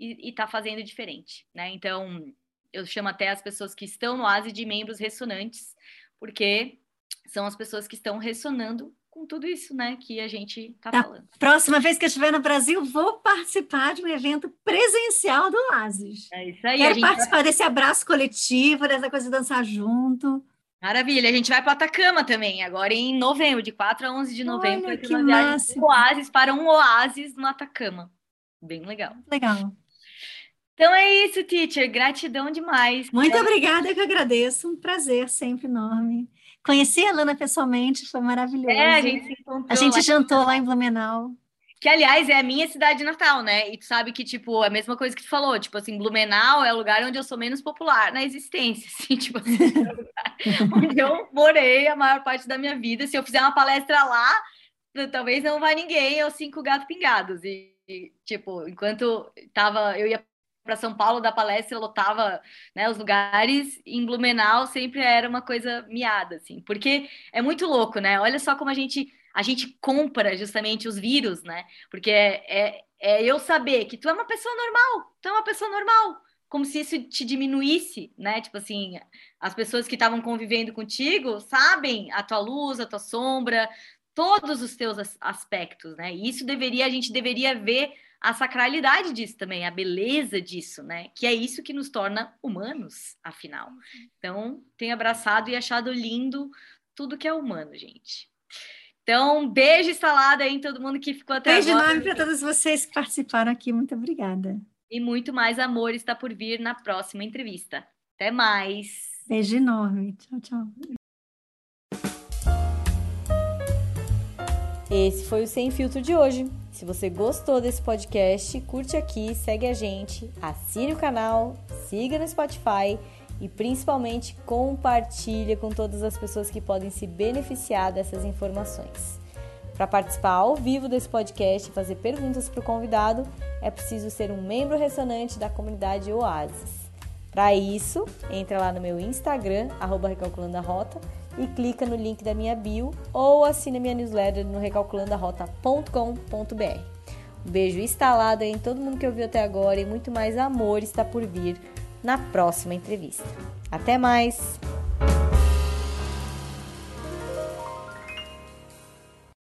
e está fazendo diferente, né? Então, eu chamo até as pessoas que estão no Oasis de membros ressonantes, porque são as pessoas que estão ressonando com tudo isso, né, que a gente está falando. Próxima vez que eu estiver no Brasil, vou participar de um evento presencial do Oasis. É isso aí. Quero participar vai... desse abraço coletivo, dessa coisa de dançar junto. Maravilha, a gente vai para Atacama também, agora em novembro, de 4 a 11 de novembro, Olha, que uma viagem do Oasis para um oásis no Atacama. Bem legal. Legal. Então é isso, teacher. Gratidão demais. Muito é. obrigada, eu que agradeço. Um prazer sempre enorme. Conheci a Lana pessoalmente, foi maravilhoso. É, a gente se encontrou. A gente lá jantou lá em Blumenau. Que, aliás, é a minha cidade natal, né? E tu sabe que, tipo, é a mesma coisa que tu falou. Tipo assim, Blumenau é o lugar onde eu sou menos popular na existência, [laughs] assim. Tipo assim, é [laughs] onde eu morei a maior parte da minha vida. Se eu fizer uma palestra lá, talvez não vá ninguém, eu cinco gatos pingados. E, e, tipo, enquanto tava, eu ia para São Paulo da palestra lotava né, os lugares, em Blumenau sempre era uma coisa miada, assim, porque é muito louco, né? Olha só como a gente a gente compra justamente os vírus, né? Porque é, é, é eu saber que tu é uma pessoa normal, tu é uma pessoa normal, como se isso te diminuísse, né? Tipo assim, as pessoas que estavam convivendo contigo sabem a tua luz, a tua sombra, todos os teus aspectos, né? E isso deveria, a gente deveria ver a sacralidade disso também, a beleza disso, né? Que é isso que nos torna humanos, afinal. Então, tenho abraçado e achado lindo tudo que é humano, gente. Então, beijo instalado aí em todo mundo que ficou até beijo agora. Beijo enorme para todos vocês que participaram aqui. Muito obrigada. E muito mais amor está por vir na próxima entrevista. Até mais. Beijo enorme. Tchau, tchau. Esse foi o Sem Filtro de hoje. Se você gostou desse podcast, curte aqui, segue a gente, assine o canal, siga no Spotify e principalmente compartilha com todas as pessoas que podem se beneficiar dessas informações. Para participar ao vivo desse podcast e fazer perguntas para o convidado, é preciso ser um membro ressonante da comunidade Oasis. Para isso, entra lá no meu Instagram, arroba Recalculando a Rota, e clica no link da minha bio ou assina minha newsletter no recalculandoarota.com.br. Um beijo instalado em todo mundo que ouviu até agora e muito mais amor está por vir na próxima entrevista. Até mais!